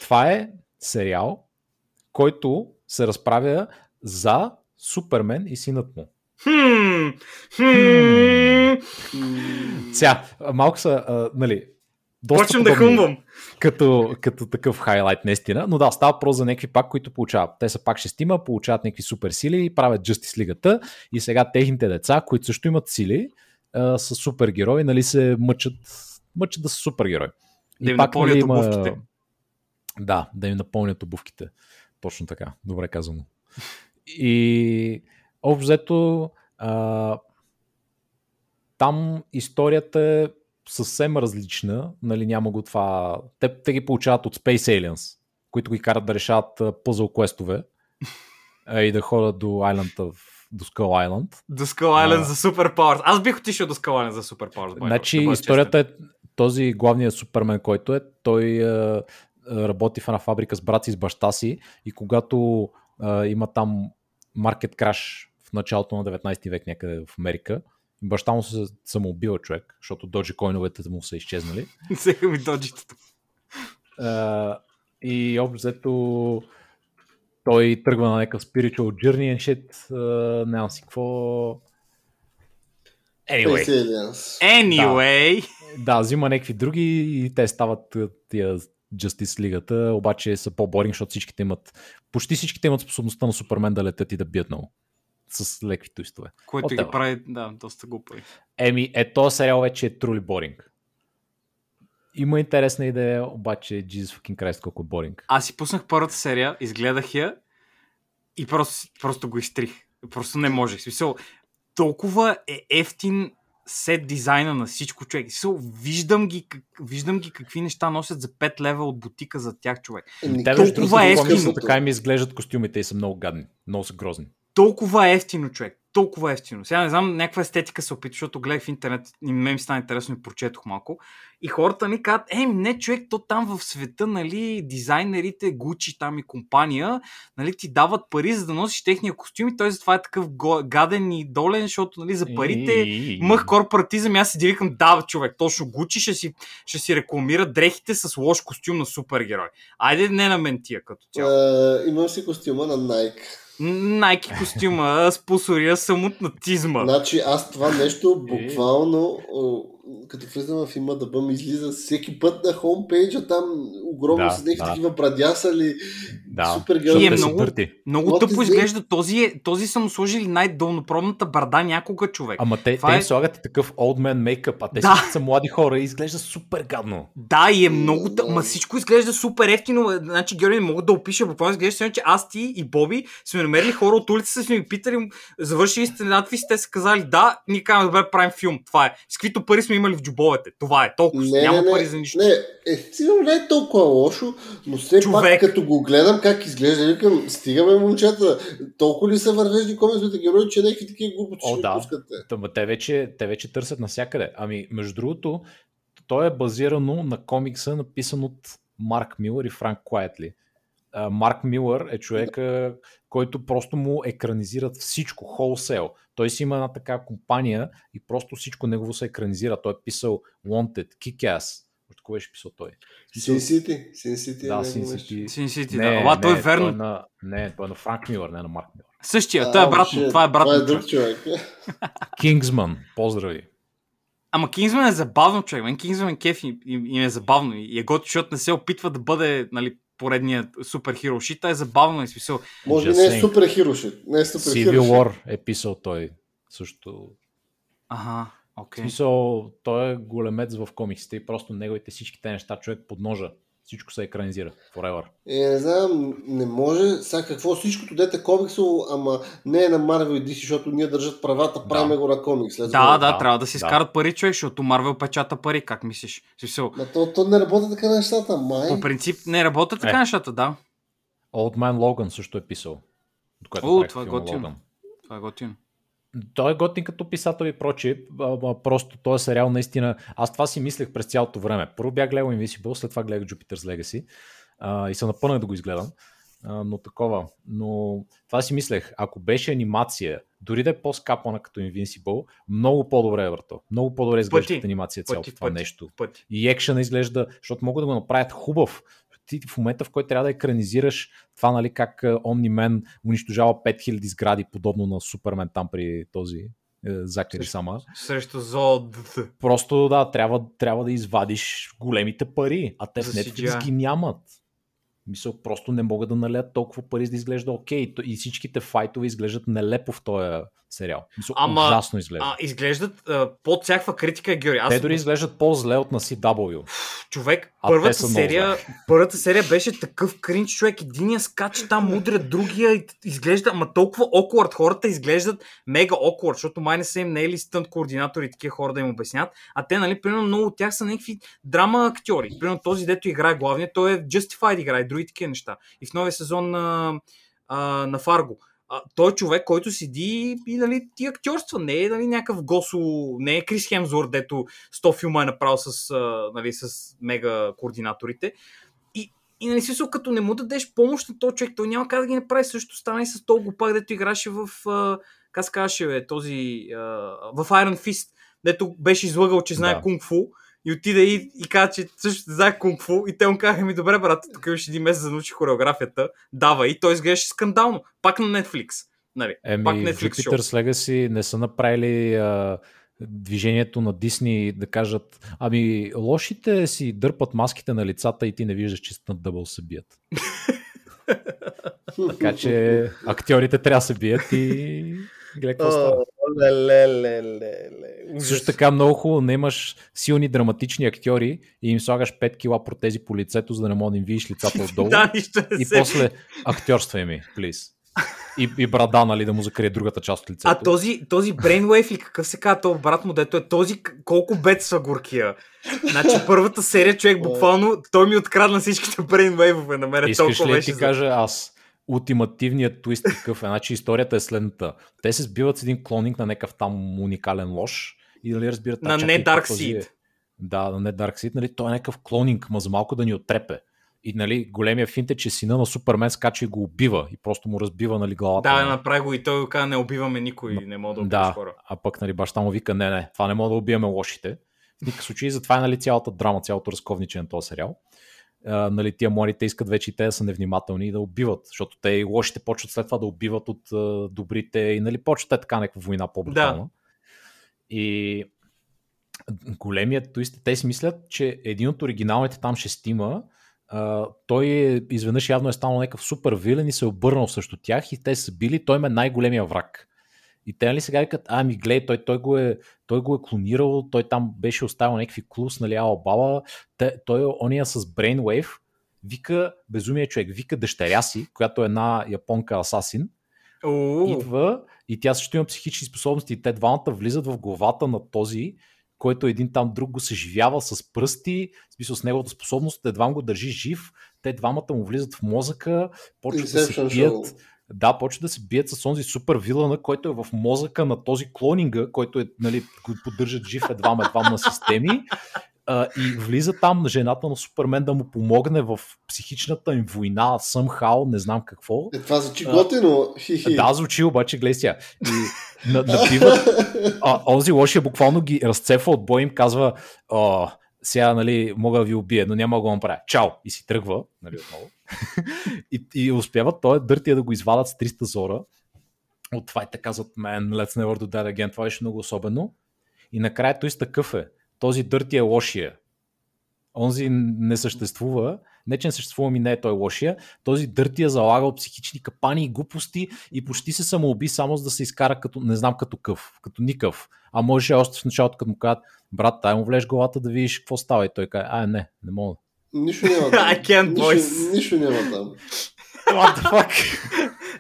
това е сериал, който се разправя за Супермен и синът му. Хм, хм. Сега, малко са, а, нали, доста Почвам да хумвам. като, като такъв хайлайт, наистина. Но да, става въпрос за някакви пак, които получават. Те са пак шестима, получават някакви супер сили и правят Justice Лигата. И сега техните деца, които също имат сили, а, са супергерои, нали, се мъчат, мъчат да са супергерои. Да им напълнят обувките. Да, да им напълнят обувките. Точно така. Добре казано. И общо взето а, там историята е съвсем различна. Нали, няма го това... Те, те ги получават от Space Aliens, които ги карат да решават пъзъл квестове и да ходят до, Island of, до Skull Island. До Skull Island А. за Super Powers. Аз бих отишъл до Skull Island за Super Powers. Значи да историята е този главният супермен, който е, той е, е, работи в една фабрика с брат си, с баща си и когато е, има там маркет краш в началото на 19 век някъде в Америка, баща му се самоубива човек, защото доджи койновете му са изчезнали. Взеха ми доджитата. И общо взето той тръгва на някакъв spiritual journey and shit, е, нямам си какво. Anyway. Anyway. Да, взима някакви други и те стават тия Justice Лигата, обаче са по-боринг, защото всичките имат, почти всичките имат способността на Супермен да летят и да бият много. С леки туистове. Което ги прави, да, доста глупави. Еми, е, този сериал вече е трули боринг. Има интересна идея, обаче Jesus fucking Christ колко е боринг. Аз си пуснах първата серия, изгледах я и просто, просто го изтрих. Просто не можех. Смисъл, толкова е ефтин сет дизайна на всичко, човек. Смисъл, виждам ги, как, виждам ги какви неща носят за 5 лева от бутика за тях, човек. Те, толкова е ефтино. така им изглеждат костюмите и са много гадни. Много са грозни. Толкова е ефтино, човек. Толкова е ефтино. Сега не знам, някаква естетика се опита, защото гледах в интернет и мен ми стана интересно и прочетох малко. И хората ми казват, ей, не, човек, то там в света, нали, дизайнерите, Гучи там и компания, нали, ти дават пари, за да носиш техния костюм и той затова е такъв гаден и долен, защото, нали, за парите мъх корпоратизъм и аз си викам, да, човек, точно Гучи ще си, ще си рекламира дрехите с лош костюм на супергерой. Айде не на мен тия като цяло. А, имам си костюма на Nike. Найки костюма, спосория самотнатизма. Значи аз това нещо буквално, о, като влизам в има да бъм, излиза всеки път на хомпейджа, там огромно Да, с някакви да. такива брадясали, Да, супер е герои. са много-. Много What тъпо изглежда. Този, е, този са му сложили най-долнопробната брада някога човек. Ама те, Това те е- слагат и такъв old man мейкъп, а те Да. са млади хора и изглежда супер гадно. Да, и е много. тъ- Ма всичко изглежда супер ефтино. Значи, Георги, не мога да опиша. Буквално изглежда, че аз ти и Боби сме намерили хора от улицата, сме ги питали, завършили сте надпис, те са казали, да, ние казваме, добре, правим филм. Това е. С каквито пари сме имали в джобовете. Това е. Толкова. Не, Няма не, не, пари за нищо. Не, е, сигурно не е толкова лошо, но все Човек. пак като го гледам как изглежда, викам, стигаме момчета, толкова ли са вървежни комиксовите герои, че някакви такива глупости ще да. да. пускате. Тъма, те, вече, те вече търсят навсякъде. Ами, между другото, то е базирано на комикса, написан от Марк Милър и Франк Куайтли. А, Марк Милър е човека, който просто му екранизират всичко, wholesale. Той си има една така компания и просто всичко негово се екранизира. Той е писал Wanted, Kick-Ass. От кое беше писал той? Sin City, Sin City е Да, нещо. City. Син Сити, Не, да. Ала, той е верно. Той е на, не, той е на Франк Милър, не на Марк Милър. Същия, той е брат му. Това е брат Това е му. друг човек. човек. Кингсман, поздрави. Ама Кингсман е забавно, човек. Мен Кингсман е кеф и, и, и е забавно. И е готино, защото не се опитва да бъде нали, поредният супер хиро шит, а е забавно и смисъл. Може би Just не е супер хирошит. Не е супер Civil. War е писал той също. Ага, В окей. смисъл, той е големец в комиксите и просто неговите всичките неща човек подножа. Всичко се екранизира. Forever. Е, не знам, не може. Сега какво всичкото дете комиксово, ама не е на Marvel и DC, защото ние държат правата, Да. правиме го на комикс. Да, да, Да, трябва да си да. изкарат пари, човек, защото Марвел печата пари, как мислиш? Смисъл, Ма то, то не работи така нещата, май. по принцип не работят така Е. нещата, да. Old Man Logan също е писал. О, правих това е готино. Това е готино. Той е готин като писател и прочие, просто този сериал наистина... Аз това си мислех през цялото време. Първо бях гледал Invisible, след това гледах Jupiter's Legacy а, и се напънах да го изгледам. А, но такова. Но това си мислех, ако беше анимация, дори да е по-скапана като Invincible, много по-добре е върто. Много по-добре изглежда Пъти. анимация цялото Пъти, това пъти, нещо. пъти. И екшена изглежда, защото могат да го направят хубав. Ти в момента, в който трябва да екранизираш това, нали, как Omni-Man унищожава 5000 сгради, подобно на Супермен там при този е, Закари Сама. Срещу Зод. Просто да, трябва, трябва да извадиш големите пари, а те в Netflix ги нямат. Мисъл, просто не могат да налеят толкова пари, за да изглежда окей. И всичките файтове изглеждат нелепо в този сериал. Мисъл, Ама, ужасно изглежда. А, изглеждат а, под всякаква критика, Георги. Аз Те дори изглеждат по-зле от на CW. човек, А първата серия, първата серия беше такъв кринч, човек. Единия скача там, удря другия и изглежда, ама толкова awkward. Хората изглеждат мега awkward, защото май не са им наели стънт координатори и такива хора да им обяснят. А те, нали, примерно много от тях са някакви драма актьори. Примерно този, дето играе главния, той е Justified играе други такива неща. И в новия сезон на, а, на Фарго. А, той е човек, който седи и нали, ти актьорства. Не е нали, някакъв госо, не е Крис Хемсворт, дето 100 филма е направил с, а, нали, с мега координаторите. И, и нали, смисъл, като не му дадеш помощ на този човек, той няма как да ги направи. Също стана и с този глупак, дето играше в, а, как се казваше, този, а, в Iron Fist, дето беше излъгал, че знае Да. кунг-фу. И отиде и, и каза, че също знае кунг-фу. И те му казаха ми, добре, брат, тук имаш един месец да научи хореографията. Дава. И той изглеждаше скандално. Пак на Netflix. Нали, Еми, пак Netflix шоу. Jupiter's Legacy не са направили а, движението на Дисни да кажат, ами лошите си дърпат маските на лицата и ти не виждаш, че на дъбъл се бият. така че актьорите трябва да се бият и гледай какво става. Също така много хубаво не имаш силни драматични актьори и им слагаш 5 кила протези по лицето, за да не мога да им видиш лицата отдолу. да, и после актьорствай ми, плиз. И, и брада, нали, да му закрие другата част от лицето. А този, този Brainwave ли какъв се казва този брат му, дето е този колко бедства горкия. Значи първата серия човек буквално, той ми открадна всичките Brainwave-ове на мен. Искаш толкова ли беше ти кажа аз? Ултимативният твист такъв е. Значи историята е следната. Те се сбиват с един клонинг на някакъв там уникален лош и нали разбират... На не Dark този е- Seed. Да, на не Dark Seed, нали, той е някакъв клонинг, ма за малко да ни оттрепе. И нали, големия финт е, че сина на Супермен скача и го убива и просто му разбива нали, главата. Да, нали. направи го и той го каза, не убиваме никой, не мога да убиваш Да, хора. а пък нали, баща му вика, не, не, това не мога да убиеме лошите. В никакъв случай, затова е нали, цялата драма, цялото разковниче на този сериал. А, нали, тия младите искат вече и те да са невнимателни и да убиват, защото те и лошите почват след това да убиват от а, добрите и нали, почват е така някаква война по-брутална. Да. И големият твист, те си мислят, че един от оригиналните там шестима, а, той е, изведнъж явно е станал някакъв супер вилен и се е обърнал срещу тях и те са били, той им е най-големия враг. И те нали сега викат, ами гледай, той, той, го е, той го е клонирал, той там беше оставил някакви клус, нали, ала баба, те, той е ония с Brainwave, вика, безумия човек, вика дъщеря си, която е една японка асасин, Уу, идва и тя също има психични способности. И те двамата влизат в главата на този, който един там друг го съживява с пръсти, в смисъл с неговата способност, те двама го държи жив, те двамата му влизат в мозъка, почват да се. Show. Да, почват да се бият с онзи супер вилана, който е в мозъка на този клонинга, който е, нали, поддържат жив едва едва на системи. А, и влиза там жената на Супермен да му помогне в психичната им война, somehow, не знам какво. Е, това звучи А, готино. Хи-хи. Да, звучи, обаче гледай сега. И на, набиват, а, онзи лошия буквално ги разцепва от бой им казва О, сега, нали, мога да ви убия, но няма да го направя. Чао! И си тръгва, нали, отново. и, и успяват той дъртия да го извадат с 300 зора. От това и те казват, man, let's never do that again. Това беше много особено. И накрая той с такъв е. Този дърти е лошия. Онзи не съществува. Не, че не съществува ми не е той лошия. Този дърти е залагал психични капани и глупости и почти се самоуби само за да се изкара като, не знам като къв, като никъв. А може още в началото, като му кажат, брат, тай му влез главата да видиш какво става. И той каже, а не, не мога. Нищо няма там. I can't, нищо, нищо няма там. What the fuck?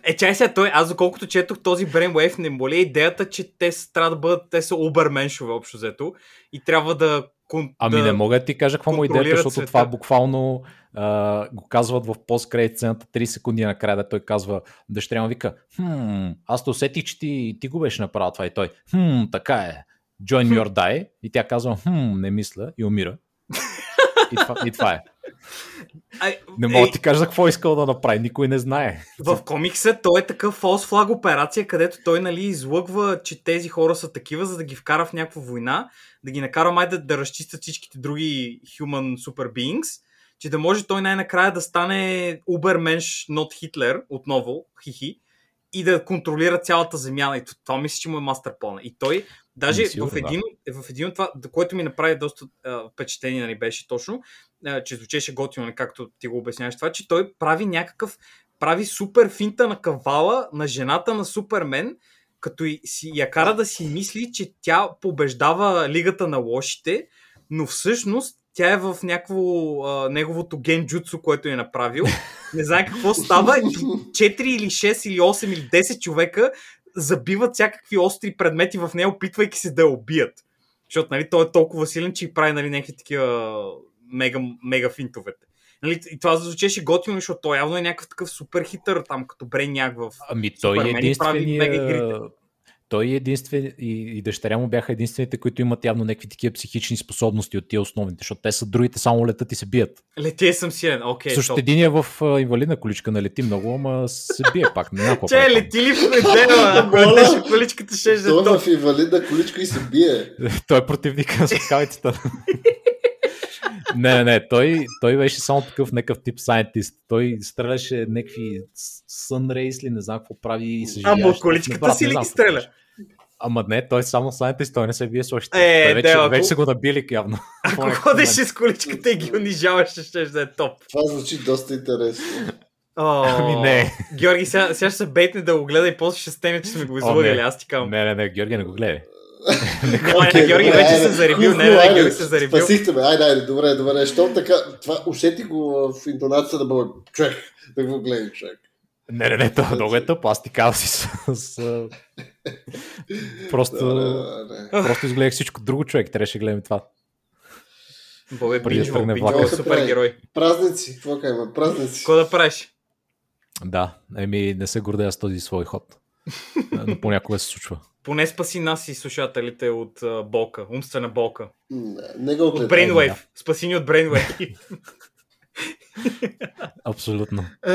Е, чай сега, той, аз доколкото четох този Brainwave, не моля идеята, че те трябва да бъдат, те са оберменшове общо взето и трябва да... кон- Ами да... не мога да ти кажа какво му е идеята, защото света. това буквално а, го казват в посткредит сцената 3 секунди накрая, да той казва, дъщеря му вика, хм, аз те усетих, че ти, ти го беше направил това и той, хм, така е, join or die, и тя казва, хм, не мисля, и умира. И това, и това е. Не мога да ти кажа какво е искал да направи, никой не знае. В комикса той е такъв фалс флаг операция, където той нали излъгва, че тези хора са такива, за да ги вкара в някаква война, да ги накара май да, да разчистят всичките други human super beings, че да може той най-накрая да стане Ubermensch, not Hitler, отново, хихи, и да контролира цялата земя. И това мисля, че му е мастер плана. И той, даже сигурно, в, един, в един от това, което ми направи доста а, впечатление, нали, беше точно, а, че звучеше готино, нали, както ти го обясняваш това, че той прави някакъв прави супер финта на кавала на жената на Супермен, като и си, я кара да си мисли, че тя побеждава лигата на лошите, но всъщност тя е в някакво а, неговото генджуцу, което е направил. Не знае какво става. и 4 или 6 или 8 или 10 човека забиват всякакви остри предмети в нея, опитвайки се да я убият. Защото нали, той е толкова силен, че и прави нали, някакви такива мега, мега финтовете. Нали, и това звучеше готино, защото той явно е някакъв такъв супер хитър, там като Брейняк в... Ами той е Супермен и прави мега единствения... игрите. Той е единствен и, и дъщеря му бяха единствените, които имат явно някакви такива психични способности от тия основните, защото те са другите само летат и се бият. Летие съм силен, окей. Също топ. един е в а, инвалидна количка, не лети много, ама се бие пак. Не знам Че лети ли в неделя, ако летеше количката, ще е Той топ. в инвалидна количка и се бие. той е противник на скалицата. не, не, не, той, той беше само такъв някакъв тип сайентист. Той стреляше някакви sunrays ли, не знам какво прави и се Ама от количката си ли ги стреля? Ама не, той само сайта той не се бие с още. Е, той вече, ако- вече са го набили явно. Ако ходеше с количката и ги унижаваше, ще да е топ. Това звучи доста интересно. О, Ами не. Георги, сега, сега ще се бейтне да го гледа и после ще стене, че сме го излъгали, не. аз ти казвам. Не, не, не, Георги, не го гледай. Не, Георги вече айде, се заребил, хубаво, не, не, айде, Георги се заребил. Спасихте ме, айде, айде, добре, добре. Щом така, това усети го в интонацията на Бог. Човек, да го гледай, човек. Не, не, не, това много е тъп. Аз ти казвам си с... просто, Да, просто изгледах всичко друго човек. Трябваше да гледаме това. Бобе, Преди да бинджвал, бинджвал, влака. супер герой. Празници, какво кажем, празници. Какво да правиш? Да, еми не се гордея с този свой ход. Но понякога се случва. Поне спаси нас и слушателите от а, болка, умствена болка. Не, не го От. Brainwave. Спаси ни от Brainwave. Абсолютно.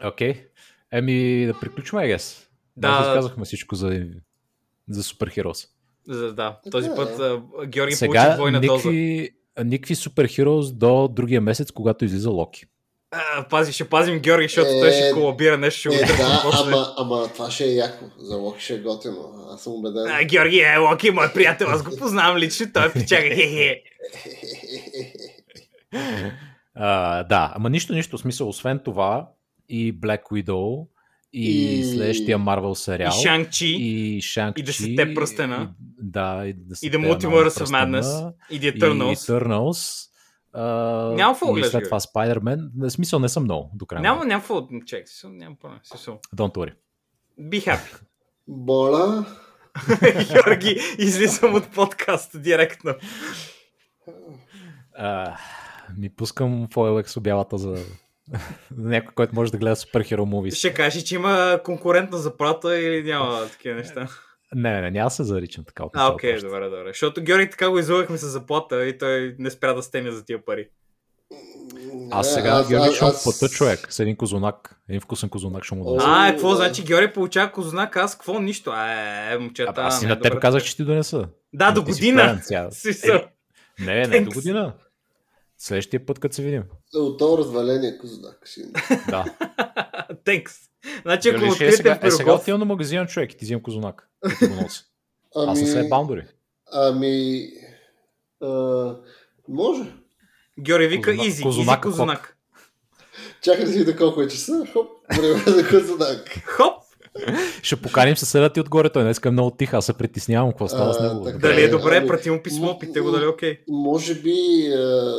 Окей. Okay. Еми да приключваме, guess. Да. Да. казахме всичко за, за суперхерос. За- да, този Да. път а, Георги получи Сега двойна доза. никакви, никакви суперхерос до другия месец, когато излиза Локи. А, пази, ще пазим Георги, защото Е, той ще колабира нещо, ще Е, да, после. ама, ама това ще е яко. За Локи ще е готино. Аз съм убеден. А, Георги е Локи, мой приятел, аз го познавам лично, той е пичага, хе-хе. А, да, ама нищо, нищо. Смисъл, освен това и Black Widow и, И- следващия Marvel сериал. И Шанг-Чи, и Шанг И Десетте пръстена. И, да, и, и Десетте The Multiverse of пръстена, Madness, и The И Eternals. А, Няма какво гледаш, след това Spider-Man. В смисъл не съм много до края. Няма, няма какво, чек, няма проблем, смисъл. Don't worry. Be happy. Бола. Георги, излизам от подкаст директно. А, ми пускам Foilex обявата за някой, който може да гледа суперхеро муви. Ще кажеш, че има конкурентна заплата или няма такива неща? Не, не, не, няма се заричам така. от А, окей, още. добре, добре. Защото Георги така го излъгахме с заплата и той не спря да стене за тия пари. Аз сега ги обичам в пътя човек с един козунак. Един вкусен козунак ще му дам. А, какво да. значи Георги получава кознак, аз какво нищо? Е, момчета. А, аз и не, на теб казах, че ти донеса. Да, до си година. Е, Не, не, до година. Следващия път, като се видим. От това разваление козунак. ще. Да. Тенкс. Значи, ако Нали, ще е откриете сега, в е, сега отивам на магазина човек и ти взимам козунак. и ти го нося. Аз Ами, съм след баундори. ами, а, може. Георги вика Козунак- изи, изи козунак, козунак. Чакай да си видя колко е часа. Хоп, време за козунак. Хоп! Ще поканим съседа ти отгоре. Той днес е много тих. Аз се притеснявам. Какво става с него? така. Дали е добре, ами, прати му писмо, м- питай го дали е окей. Може би а,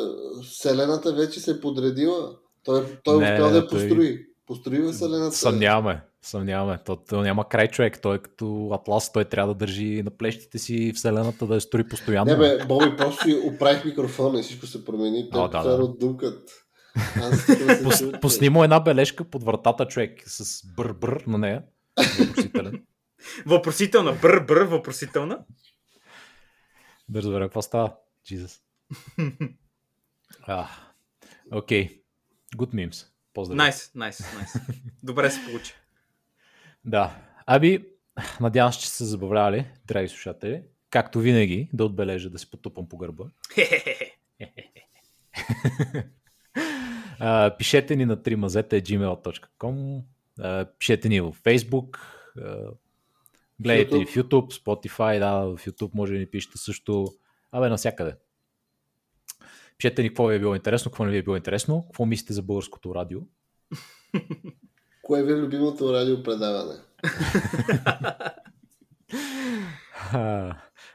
Вселената вече се е подредила. Той, той Не, успял да я той- построи. Построи Вселената. Съмняваме. Съмняваме. То, то няма край човек. Той е като Атлас. Той трябва да държи на плещите си Вселената да я строи постоянно. Не бе, Боби, просто си оправих микрофона и всичко се промени. О, да, да. дукат. Аз чудя. пусни му една бележка под вратата човек с бър-бър на нея. Въпросителен. Въпросителна, бър, бър, въпросителна. Да разбера какво става. Jesus. Окей. Good memes. Поздрави. Найс, найс, найс. Добре се получи. Да. Аби, надявам се, че сте се забавлявали, драги слушатели. Както винаги, да отбележа да се потупам по гърба. Пишете ни на 3mazeta.gmail.com а, Пишете ни в Facebook Гледайте ни в YouTube, Spotify, да, в YouTube може да ни пишете също Абе, навсякъде. Пишете ни какво ви е било интересно, какво не ви е било интересно, какво мислите за българското радио. Кое ви е любимото радиопредаване?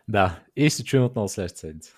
Да, и се чуем отново следващата седмица.